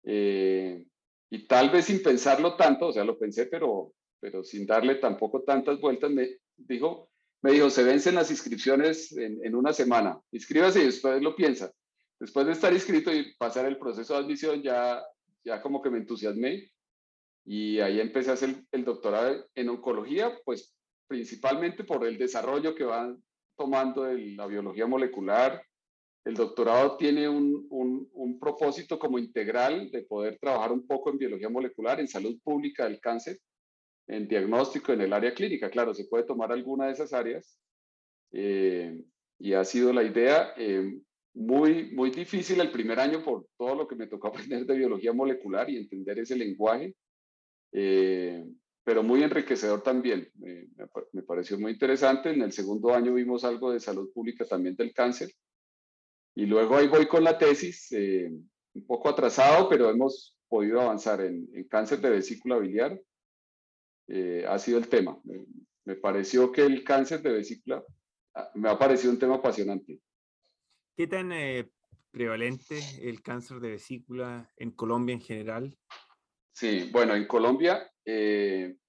Eh, y tal vez sin pensarlo tanto, o sea, lo pensé, pero, pero sin darle tampoco tantas vueltas, me dijo, me dijo, se vencen las inscripciones en, una semana, inscríbase y después lo piensa. Después de estar inscrito y pasar el proceso de admisión, ya, ya como que me entusiasmé y ahí empecé a hacer el doctorado en oncología, pues principalmente por el desarrollo que van tomando la biología molecular, el doctorado tiene un, un, propósito como integral de poder trabajar un poco en biología molecular, en salud pública del cáncer, en diagnóstico, en el área clínica. Claro, se puede tomar alguna de esas áreas eh, y ha sido la idea. Eh, muy, muy difícil el primer año por todo lo que me tocó aprender de biología molecular y entender ese lenguaje, eh, pero muy enriquecedor también. me, me pareció muy interesante. En el segundo año vimos algo de salud pública también del cáncer y luego ahí voy con la tesis, eh, un poco atrasado, pero hemos podido avanzar en, cáncer de vesícula biliar. Eh, ha sido el tema. Me, pareció que el cáncer de vesícula ah, me ha parecido un tema apasionante. ¿Qué tan eh, prevalente el cáncer de vesícula en Colombia en general? Sí, bueno, en Colombia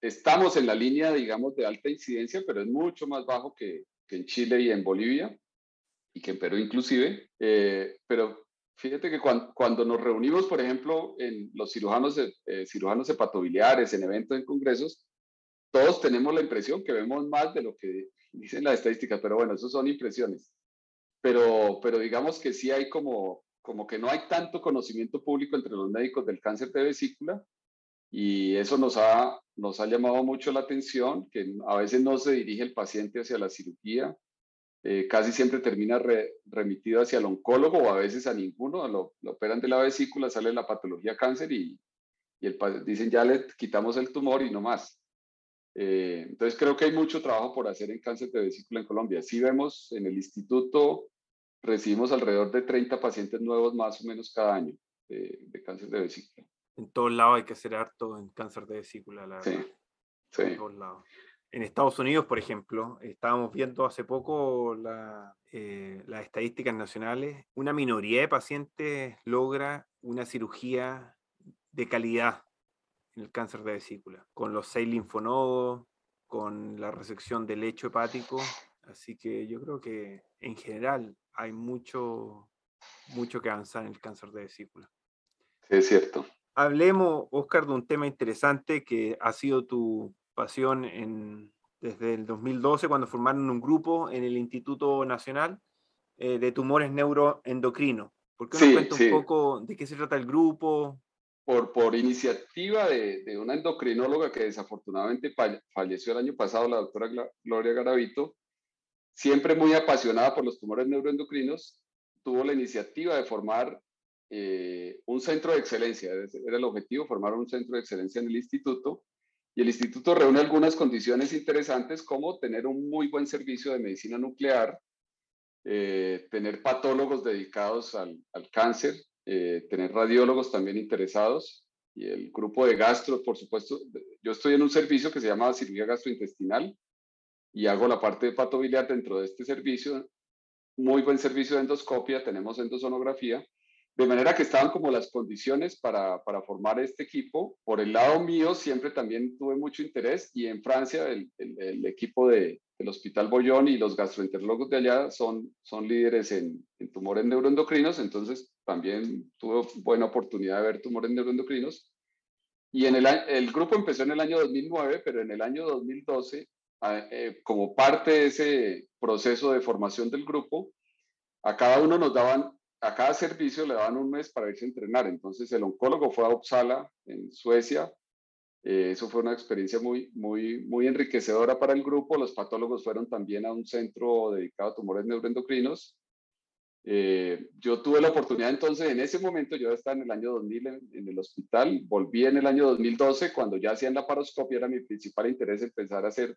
estamos en la línea, digamos, de alta incidencia, pero es mucho más bajo que, en Chile y en Bolivia y que en Perú inclusive, eh, pero fíjate que cuando, cuando, nos reunimos, por ejemplo, en los cirujanos, eh, cirujanos hepatobiliares, en eventos, en congresos, todos tenemos la impresión que vemos más de lo que dicen las estadísticas, pero bueno, eso son impresiones. Pero, pero digamos que sí hay como, como que no hay tanto conocimiento público entre los médicos del cáncer de vesícula y eso nos ha, nos ha llamado mucho la atención, que a veces no se dirige el paciente hacia la cirugía, eh, casi siempre termina remitido hacia el oncólogo o a veces a ninguno, lo, operan de la vesícula, sale la patología cáncer y, y el, dicen ya le quitamos el tumor y no más. Eh, entonces creo que hay mucho trabajo por hacer en cáncer de vesícula en Colombia. Sí vemos en el instituto, recibimos alrededor de 30 pacientes nuevos más o menos cada año de, cáncer de vesícula. En todos lados hay que hacer harto en cáncer de vesícula, la verdad. Sí, sí. En todos lados en Estados Unidos, por ejemplo, estábamos viendo hace poco eh, las estadísticas nacionales, una minoría de pacientes logra una cirugía de calidad en el cáncer de vesícula, con los seis linfonodos, con la resección del lecho hepático. Así que yo creo que en general hay mucho, mucho que avanzar en el cáncer de vesícula. Sí, es cierto. Hablemos, Oscar, de un tema interesante que ha sido tu pasión en, desde el 2012 cuando formaron un grupo en el Instituto Nacional eh, de Tumores Neuroendocrinos. ¿Por qué nos sí, un poco de qué se trata el grupo? Por, por iniciativa de, de, una endocrinóloga que desafortunadamente falleció el año pasado, la doctora Gloria Garavito, siempre muy apasionada por los tumores neuroendocrinos, tuvo la iniciativa de formar eh, un centro de excelencia. Era el objetivo, formar un centro de excelencia en el instituto y el instituto reúne algunas condiciones interesantes como tener un muy buen servicio de medicina nuclear, eh, tener patólogos dedicados al, al cáncer, eh, tener radiólogos también interesados y el grupo de gastro, por supuesto. Yo estoy en un servicio que se llama cirugía gastrointestinal y hago la parte de patobiliar dentro de este servicio. Muy buen servicio de endoscopia, tenemos endosonografía de manera que estaban como las condiciones para, para, formar este equipo. Por el lado mío siempre también tuve mucho interés y en Francia el, el, equipo de, del Hospital Bollón y los gastroenterólogos de allá son, son líderes en, en, tumores neuroendocrinos, entonces también tuve buena oportunidad de ver tumores neuroendocrinos. Y en el, el grupo empezó en el año 2009, pero en el año 2012, ah, eh, como parte de ese proceso de formación del grupo, a cada uno nos daban a cada servicio le daban un mes para irse a entrenar. Entonces el oncólogo fue a Uppsala, en Suecia. Eh, eso fue una experiencia muy, muy, muy enriquecedora para el grupo. Los patólogos fueron también a un centro dedicado a tumores neuroendocrinos. Eh, yo tuve la oportunidad entonces, en ese momento, yo estaba en el año 2000 en, el hospital, volví en el año 2012, cuando ya hacían la paroscopia, era mi principal interés empezar a hacer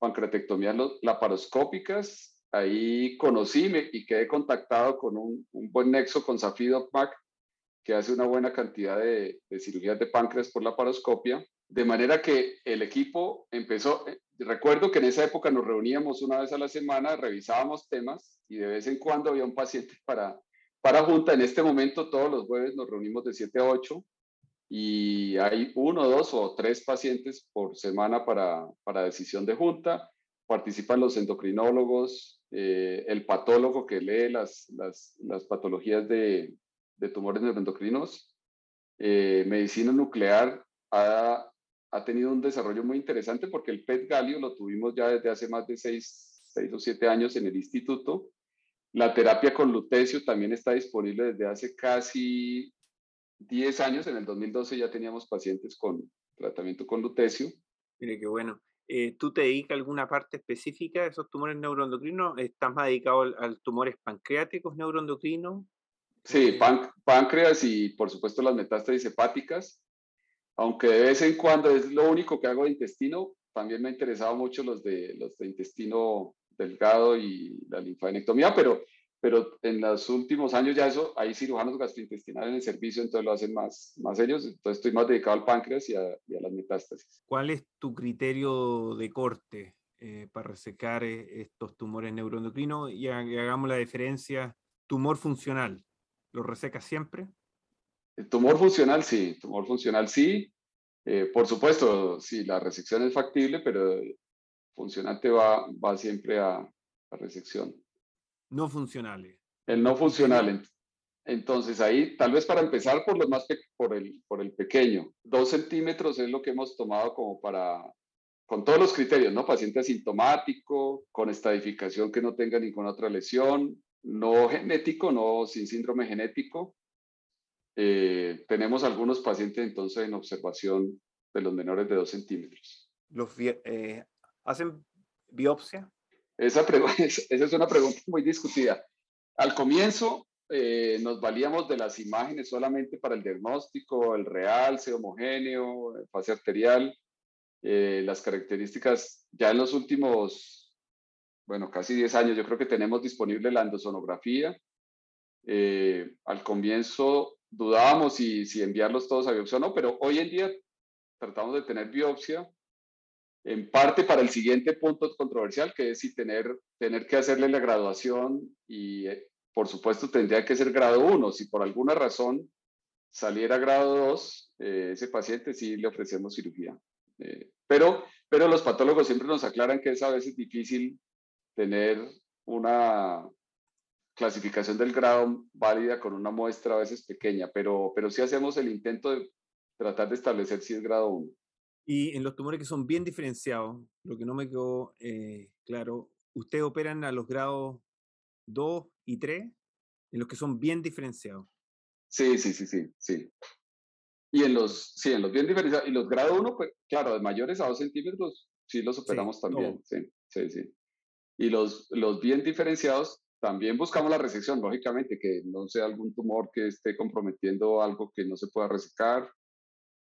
pancreatectomías laparoscópicas. Ahí conocí y quedé contactado con un, buen nexo con Safi Mac, que hace una buena cantidad de, de cirugías de páncreas por la paroscopia. De manera que el equipo empezó, eh, recuerdo que en esa época nos reuníamos una vez a la semana, revisábamos temas y de vez en cuando había un paciente para, para junta. En este momento todos los jueves nos reunimos de 7 a 8 y hay uno, dos o tres pacientes por semana para, para decisión de junta. Participan los endocrinólogos, eh, el patólogo que lee las, las, las patologías de, de tumores neuroendocrinos, eh, medicina nuclear ha, ha tenido un desarrollo muy interesante porque el PET galio lo tuvimos ya desde hace más de seis, o siete años en el instituto. La terapia con lutecio también está disponible desde hace casi 10 años. En el 2012 ya teníamos pacientes con tratamiento con lutecio. Mire qué bueno. Eh, ¿Tú te dedicas a alguna parte específica de esos tumores neuroendocrinos? ¿Estás más dedicado a tumores pancreáticos neuroendocrinos? Sí, eh, páncreas y por supuesto las metástasis hepáticas aunque de vez en cuando es lo único que hago de intestino, también me ha interesado mucho los de, los de intestino delgado y la linfadenectomía, pero, pero en los últimos años ya eso, hay cirujanos gastrointestinales en el servicio, entonces lo hacen más, más ellos, entonces estoy más dedicado al páncreas y a, las metástasis. ¿Cuál es tu criterio de corte eh, para resecar eh, estos tumores neuroendocrinos? Y, hagamos la diferencia, tumor funcional, ¿lo resecas siempre? El tumor funcional sí, tumor funcional sí. Eh, por supuesto, sí, la resección es factible, pero funcionante va, va siempre a, a resección. No funcionales. El no funcional. Entonces ahí, tal vez para empezar por los más por el, por el pequeño, dos centímetros es lo que hemos tomado como para, con todos los criterios, ¿no? Paciente asintomático, con estadificación que no tenga ninguna otra lesión, no genético, no sin síndrome genético, eh, tenemos algunos pacientes entonces en observación de los menores de 2 centímetros. ¿Los eh, ¿Hacen biopsia? Esa, esa es una pregunta muy discutida. Al comienzo eh, nos valíamos de las imágenes solamente para el diagnóstico, el realce homogéneo, fase arterial, las características. Ya en los últimos, bueno, casi 10 años, yo creo que tenemos disponible la endosonografía. al comienzo dudábamos si, si enviarlos todos a biopsia o no, pero hoy en día tratamos de tener biopsia en parte para el siguiente punto controversial, que es si tener, tener que hacerle la graduación y eh, por supuesto tendría que ser grado 1. Si por alguna razón saliera grado 2, eh, ese paciente sí le ofrecemos cirugía. Eh, pero, pero los patólogos siempre nos aclaran que es a veces difícil tener una, clasificación del grado válida con una muestra a veces pequeña, pero, pero sí hacemos el intento de tratar de establecer si es grado 1. Y en los tumores que son bien diferenciados, lo que no me quedó eh, claro, ¿ustedes operan a los grados 2 y 3? En los que son bien diferenciados. Sí, sí, sí, sí, sí. Y en los, sí, en los bien diferenciados, y los grado 1, pues claro, de mayores a 2 centímetros, sí los operamos también, sí, sí, sí. Y los, los bien diferenciados también buscamos la resección, lógicamente, que no sea algún tumor que esté comprometiendo algo que no se pueda resecar,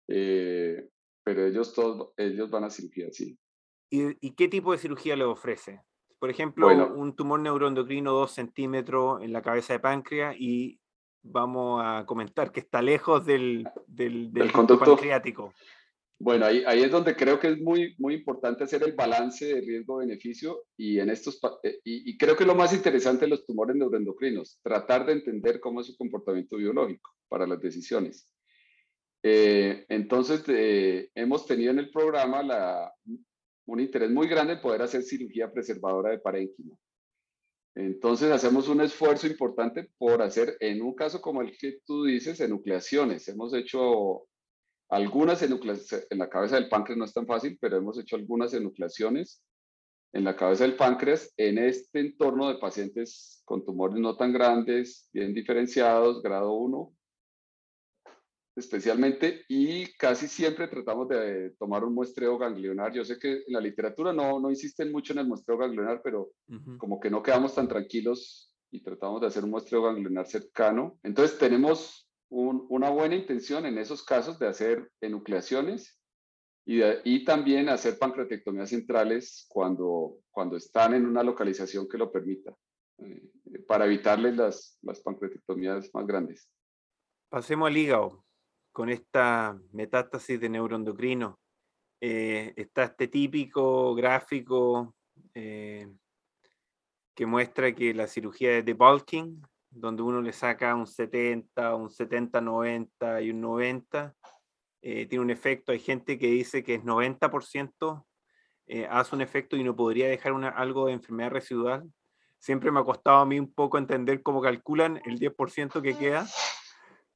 eh, pero ellos todos, ellos van a cirugía, sí. ¿Y, qué tipo de cirugía le ofrece? Por ejemplo, un tumor neuroendocrino 2 centímetros en la cabeza de páncreas y vamos a comentar que está lejos del, del, del, pancreático. Bueno, ahí, ahí es donde creo que es muy, muy importante hacer el balance de riesgo-beneficio y, en estos, eh, y, creo que lo más interesante de los tumores neuroendocrinos, tratar de entender cómo es su comportamiento biológico para las decisiones. Eh, entonces, eh, hemos tenido en el programa la, un interés muy grande en poder hacer cirugía preservadora de parénquima. Entonces, hacemos un esfuerzo importante por hacer, en un caso como el que tú dices, enucleaciones. Hemos hecho algunas enucleaciones en la cabeza del páncreas no es tan fácil, pero hemos hecho algunas enucleaciones en la cabeza del páncreas en este entorno de pacientes con tumores no tan grandes, bien diferenciados, grado 1, especialmente, y casi siempre tratamos de tomar un muestreo ganglionar. Yo sé que en la literatura no, no insisten mucho en el muestreo ganglionar, pero como que no quedamos tan tranquilos y tratamos de hacer un muestreo ganglionar cercano. Entonces tenemos una buena intención en esos casos de hacer enucleaciones y, y también hacer pancreatectomías centrales cuando, cuando están en una localización que lo permita, eh, para evitarles las, las pancreatectomías más grandes. Pasemos al hígado con esta metástasis de neuroendocrino. Eh, está este típico gráfico eh, que muestra que la cirugía de debulking, donde uno le saca un 70, un 70-90 y un 90, eh, tiene un efecto. Hay gente que dice que es 90%, hace un efecto y no podría dejar una, algo de enfermedad residual. Siempre me ha costado a mí un poco entender cómo calculan el 10% que queda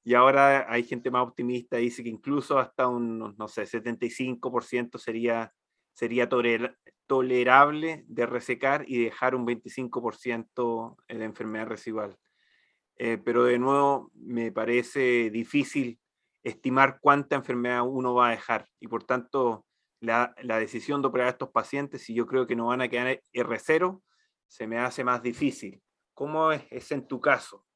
y ahora hay gente más optimista, dice que incluso hasta un, no sé, 75% sería, sería tolerable de resecar y dejar un 25% de enfermedad residual. Eh, pero de nuevo, me parece difícil estimar cuánta enfermedad uno va a dejar y por tanto la, la decisión de operar a estos pacientes, si yo creo que no van a quedar R0, se me hace más difícil. ¿Cómo es, es en tu caso?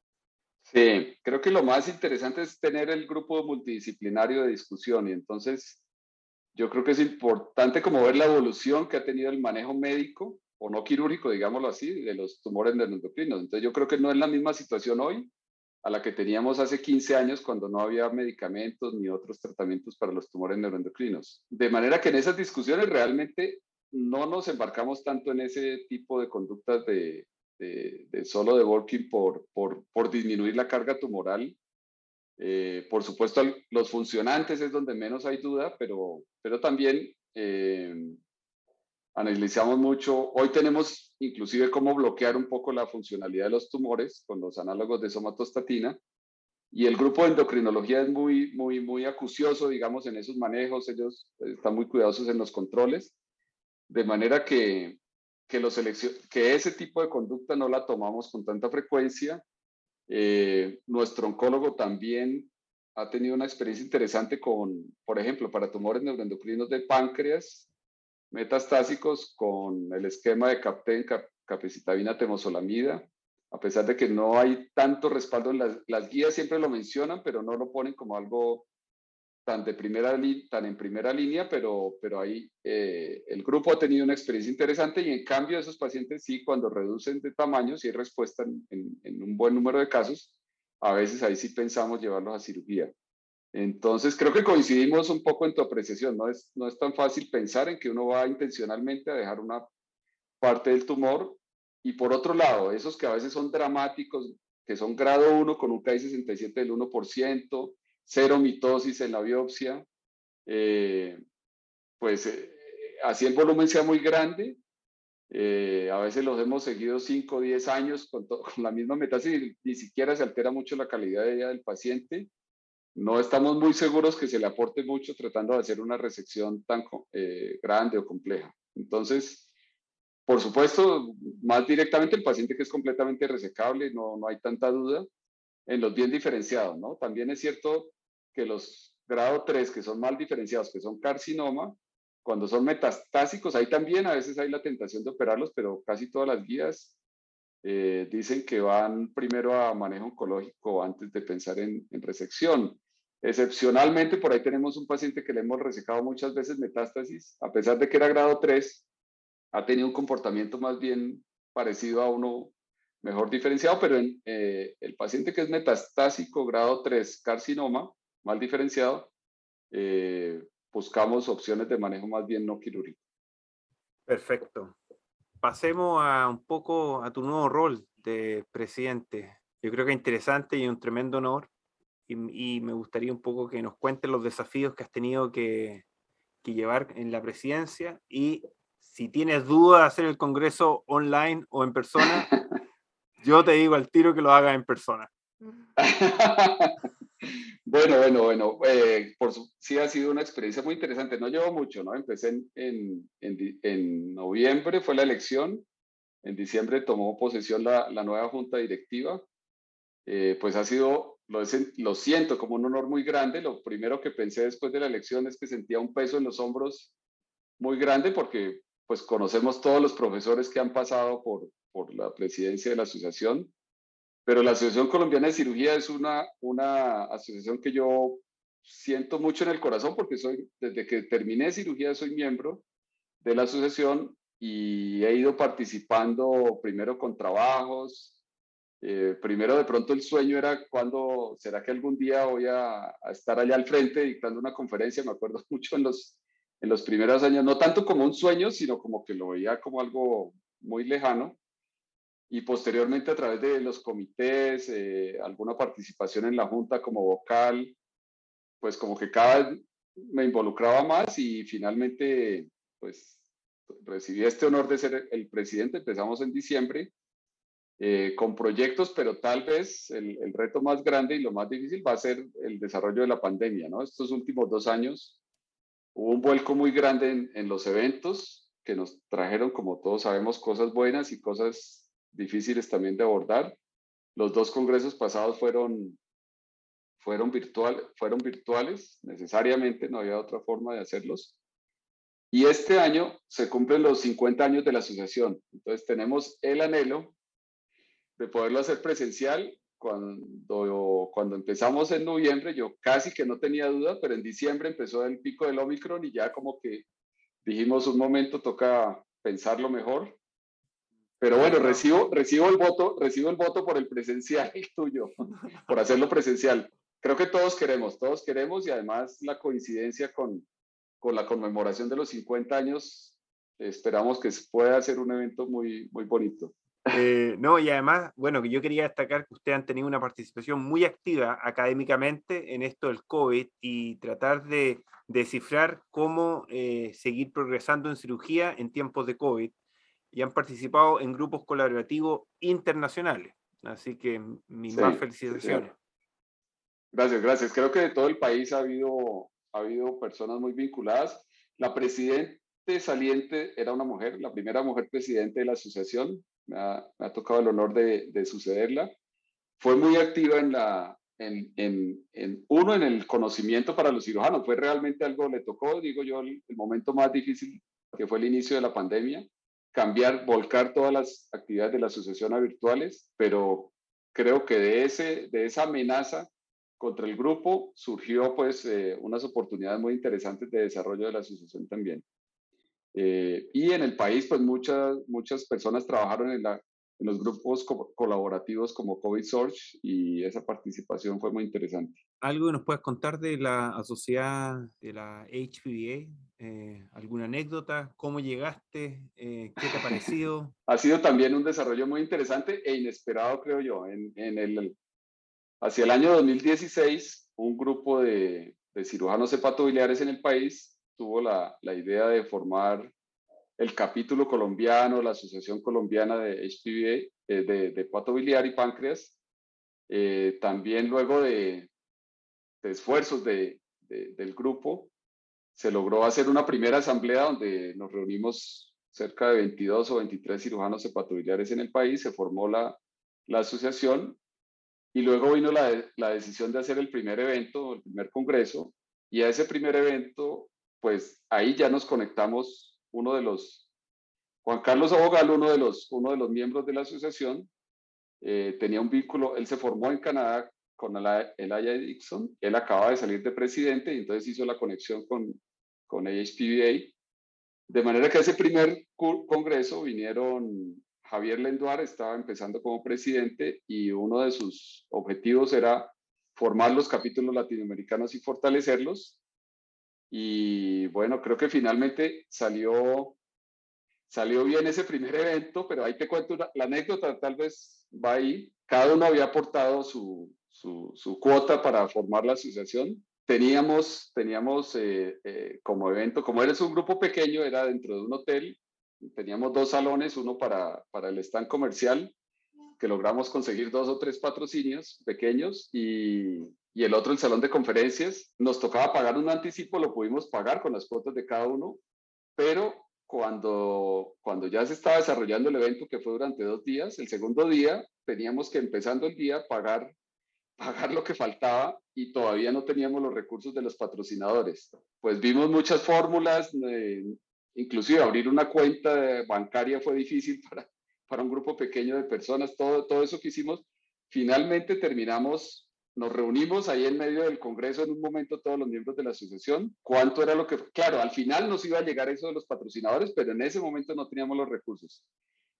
Sí, creo que lo más interesante es tener el grupo multidisciplinario de discusión y entonces yo creo que es importante como ver la evolución que ha tenido el manejo médico o no quirúrgico, digámoslo así, de los tumores neuroendocrinos. Entonces yo creo que no es la misma situación hoy a la que teníamos hace 15 años cuando no había medicamentos ni otros tratamientos para los tumores neuroendocrinos. De manera que en esas discusiones realmente no nos embarcamos tanto en ese tipo de conductas de, de, solo de working por, por, por, disminuir la carga tumoral. Eh, por supuesto, los funcionantes es donde menos hay duda, pero, pero también eh, analizamos mucho. Hoy tenemos inclusive cómo bloquear un poco la funcionalidad de los tumores con los análogos de somatostatina. Y el grupo de endocrinología es muy, muy, muy acucioso, digamos, en esos manejos. Ellos están muy cuidadosos en los controles. De manera que, que, ese tipo de conducta no la tomamos con tanta frecuencia. Eh, nuestro oncólogo también ha tenido una experiencia interesante con, por ejemplo, para tumores neuroendocrinos de páncreas metastásicos con el esquema de CAPTEN, capecitabina temosolamida, a pesar de que no hay tanto respaldo en las guías, siempre lo mencionan, pero no lo ponen como algo tan, de primera, tan en primera línea, pero, pero ahí eh, el grupo ha tenido una experiencia interesante y en cambio esos pacientes sí, cuando reducen de tamaño, si hay respuesta en, en, un buen número de casos, a veces ahí sí pensamos llevarlos a cirugía. Entonces creo que coincidimos un poco en tu apreciación, no es, no es tan fácil pensar en que uno va intencionalmente a dejar una parte del tumor y por otro lado, esos que a veces son dramáticos, que son grado 1 con un KI67 del 1%, cero mitosis en la biopsia, eh, pues eh, así el volumen sea muy grande, eh, a veces los hemos seguido 5 o 10 años con, la misma metástasis, ni siquiera se altera mucho la calidad de vida del paciente. No estamos muy seguros que se le aporte mucho tratando de hacer una resección tan grande o compleja. Entonces, por supuesto, más directamente el paciente que es completamente resecable, no, no hay tanta duda en los bien diferenciados, ¿no? También es cierto que los grado 3, que son mal diferenciados, que son carcinoma, cuando son metastásicos, ahí también a veces hay la tentación de operarlos, pero casi todas las guías eh, dicen que van primero a manejo oncológico antes de pensar en, en, resección. Excepcionalmente, por ahí tenemos un paciente que le hemos resecado muchas veces metástasis, a pesar de que era grado 3, ha tenido un comportamiento más bien parecido a uno mejor diferenciado, pero en, eh, el paciente que es metastásico grado 3 carcinoma, mal diferenciado, eh, buscamos opciones de manejo más bien no quirúrgico. Perfecto. Pasemos a un poco a tu nuevo rol de presidente. Yo creo que es interesante y un tremendo honor. Y, y me gustaría un poco que nos cuentes los desafíos que has tenido que, que llevar en la presidencia y si tienes duda de hacer el Congreso online o en persona, yo te digo al tiro que lo hagas en persona. Bueno, bueno, bueno, eh, por sí ha sido una experiencia muy interesante. No llevo mucho, ¿no? Empecé en, en, en, noviembre, fue la elección. En diciembre tomó posesión la, la nueva junta directiva. Eh, pues ha sido, lo, lo siento como un honor muy grande. Lo primero que pensé después de la elección es que sentía un peso en los hombros muy grande porque pues conocemos todos los profesores que han pasado por, por la presidencia de la asociación pero la Asociación Colombiana de Cirugía es una, una asociación que yo siento mucho en el corazón porque soy, desde que terminé cirugía soy miembro de la asociación y he ido participando primero con trabajos. Eh, primero de pronto el sueño era cuando, ¿será que algún día voy a, a, estar allá al frente dictando una conferencia? Me acuerdo mucho en los, en los primeros años, no tanto como un sueño, sino como que lo veía como algo muy lejano. Y posteriormente a través de los comités, eh, alguna participación en la junta como vocal, pues como que cada vez me involucraba más y finalmente pues recibí este honor de ser el presidente. Empezamos en diciembre eh, con proyectos, pero tal vez el, el, reto más grande y lo más difícil va a ser el desarrollo de la pandemia, ¿no? Estos últimos dos años hubo un vuelco muy grande en, en los eventos que nos trajeron, como todos sabemos, cosas buenas y cosas difíciles también de abordar. Los dos congresos pasados fueron fueron, virtual, fueron virtuales, necesariamente, no había otra forma de hacerlos. Y este año se cumplen los 50 años de la asociación. Entonces tenemos el anhelo de poderlo hacer presencial. Cuando, cuando empezamos en noviembre, yo casi que no tenía duda, pero en diciembre empezó el pico del Omicron y ya como que dijimos un momento, toca pensarlo mejor. Pero bueno, recibo, recibo el voto, recibo el voto por el presencial tuyo, por hacerlo presencial. Creo que todos queremos, todos queremos y además la coincidencia con, con la conmemoración de los 50 años, esperamos que pueda ser un evento muy, muy bonito. Eh, no, y además, bueno, que yo quería destacar que ustedes han tenido una participación muy activa académicamente en esto del COVID y tratar de descifrar cómo eh, seguir progresando en cirugía en tiempos de COVID y han participado en grupos colaborativos internacionales. Así que mis más felicitaciones. Gracias, gracias. Creo que de todo el país ha habido, ha habido personas muy vinculadas. La presidente saliente era una mujer, la primera mujer presidente de la asociación. Me ha, me ha tocado el honor de, de, sucederla. Fue muy activa en la, en, en, en, uno, en el conocimiento para los cirujanos. Fue realmente algo, le tocó, digo yo, el, el momento más difícil que fue el inicio de la pandemia, cambiar, volcar todas las actividades de la asociación a virtuales, pero creo que de, ese, de esa amenaza contra el grupo surgió pues eh, unas oportunidades muy interesantes de desarrollo de la asociación también. Eh, y en el país pues muchas, muchas personas trabajaron en, la, en los grupos co colaborativos como COVID Search y esa participación fue muy interesante. ¿Algo que nos puedes contar de la sociedad de la HPVA? Eh, ¿Alguna anécdota? ¿Cómo llegaste? Eh, ¿Qué te ha parecido? ha sido también un desarrollo muy interesante e inesperado, creo yo, en, en el Hacia el año 2016, un grupo de, de cirujanos hepatobiliares en el país tuvo la, la, idea de formar el capítulo colombiano, la Asociación Colombiana de HPV, eh, de, de biliar y páncreas. Eh, también luego de, de esfuerzos de, del grupo, se logró hacer una primera asamblea donde nos reunimos cerca de 22 o 23 cirujanos hepatobiliares en el país, se formó la, la asociación y luego vino la, la, decisión de hacer el primer evento, el primer congreso, y a ese primer evento, pues ahí ya nos conectamos uno de los, Juan Carlos Abogal, uno de los, miembros de la asociación, eh, tenía un vínculo, él se formó en Canadá con el Aya Dixon, él acaba de salir de presidente y entonces hizo la conexión con, con AHPBA. De manera que a ese primer congreso vinieron Javier Lenduar estaba empezando como presidente y uno de sus objetivos era formar los capítulos latinoamericanos y fortalecerlos. Y bueno, creo que finalmente salió, salió bien ese primer evento, pero ahí te cuento la anécdota, tal vez va ahí. Cada uno había aportado su, su, cuota para formar la asociación. Teníamos, teníamos eh, eh, como evento, como eres un grupo pequeño, era dentro de un hotel teníamos dos salones, uno para, para el stand comercial, que logramos conseguir dos o tres patrocinios pequeños y, y, el otro el salón de conferencias. Nos tocaba pagar un anticipo, lo pudimos pagar con las cuotas de cada uno, pero cuando, cuando ya se estaba desarrollando el evento, que fue durante dos días, el segundo día teníamos que empezando el día pagar pagar lo que faltaba y todavía no teníamos los recursos de los patrocinadores. Pues vimos muchas fórmulas, eh, Inclusive abrir una cuenta bancaria fue difícil para, para un grupo pequeño de personas. Todo, todo eso que hicimos, finalmente terminamos, nos reunimos ahí en medio del Congreso en un momento todos los miembros de la asociación, cuánto era lo que, claro, al final nos iba a llegar eso de los patrocinadores, pero en ese momento no teníamos los recursos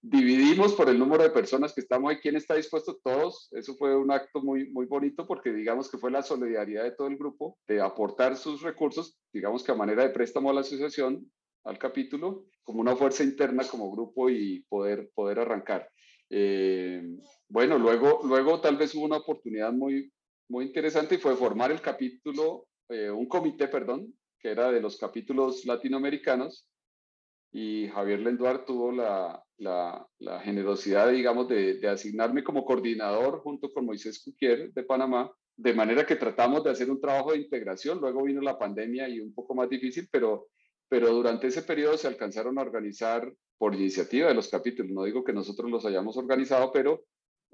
dividimos por el número de personas que estamos ahí, quién está dispuesto, todos. Eso fue un acto muy, muy bonito porque digamos que fue la solidaridad de todo el grupo de aportar sus recursos, digamos que a manera de préstamo a la asociación, al capítulo, como una fuerza interna como grupo y poder, poder arrancar. Eh, bueno, luego, luego tal vez hubo una oportunidad muy, muy interesante y fue formar el capítulo, eh, un comité, perdón, que era de los capítulos latinoamericanos y Javier Lenduar tuvo la, la, generosidad, digamos, de, de, asignarme como coordinador junto con Moisés Cuquier de Panamá, de manera que tratamos de hacer un trabajo de integración. Luego vino la pandemia y un poco más difícil, pero, pero durante ese periodo se alcanzaron a organizar por iniciativa de los capítulos. No digo que nosotros los hayamos organizado, pero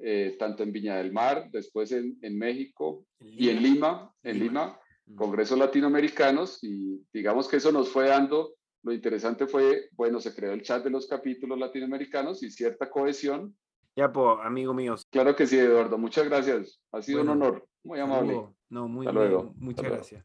eh, tanto en Viña del Mar, después en, en México y en Lima, en Lima, Lima Congresos Latinoamericanos, y digamos que eso nos fue dando lo interesante fue, bueno, se creó el chat de los capítulos latinoamericanos y cierta cohesión. Ya, pues, amigo mío. Claro que sí, Eduardo. Muchas gracias. Ha sido un honor. Muy amable. No, muy, bien. muchas gracias.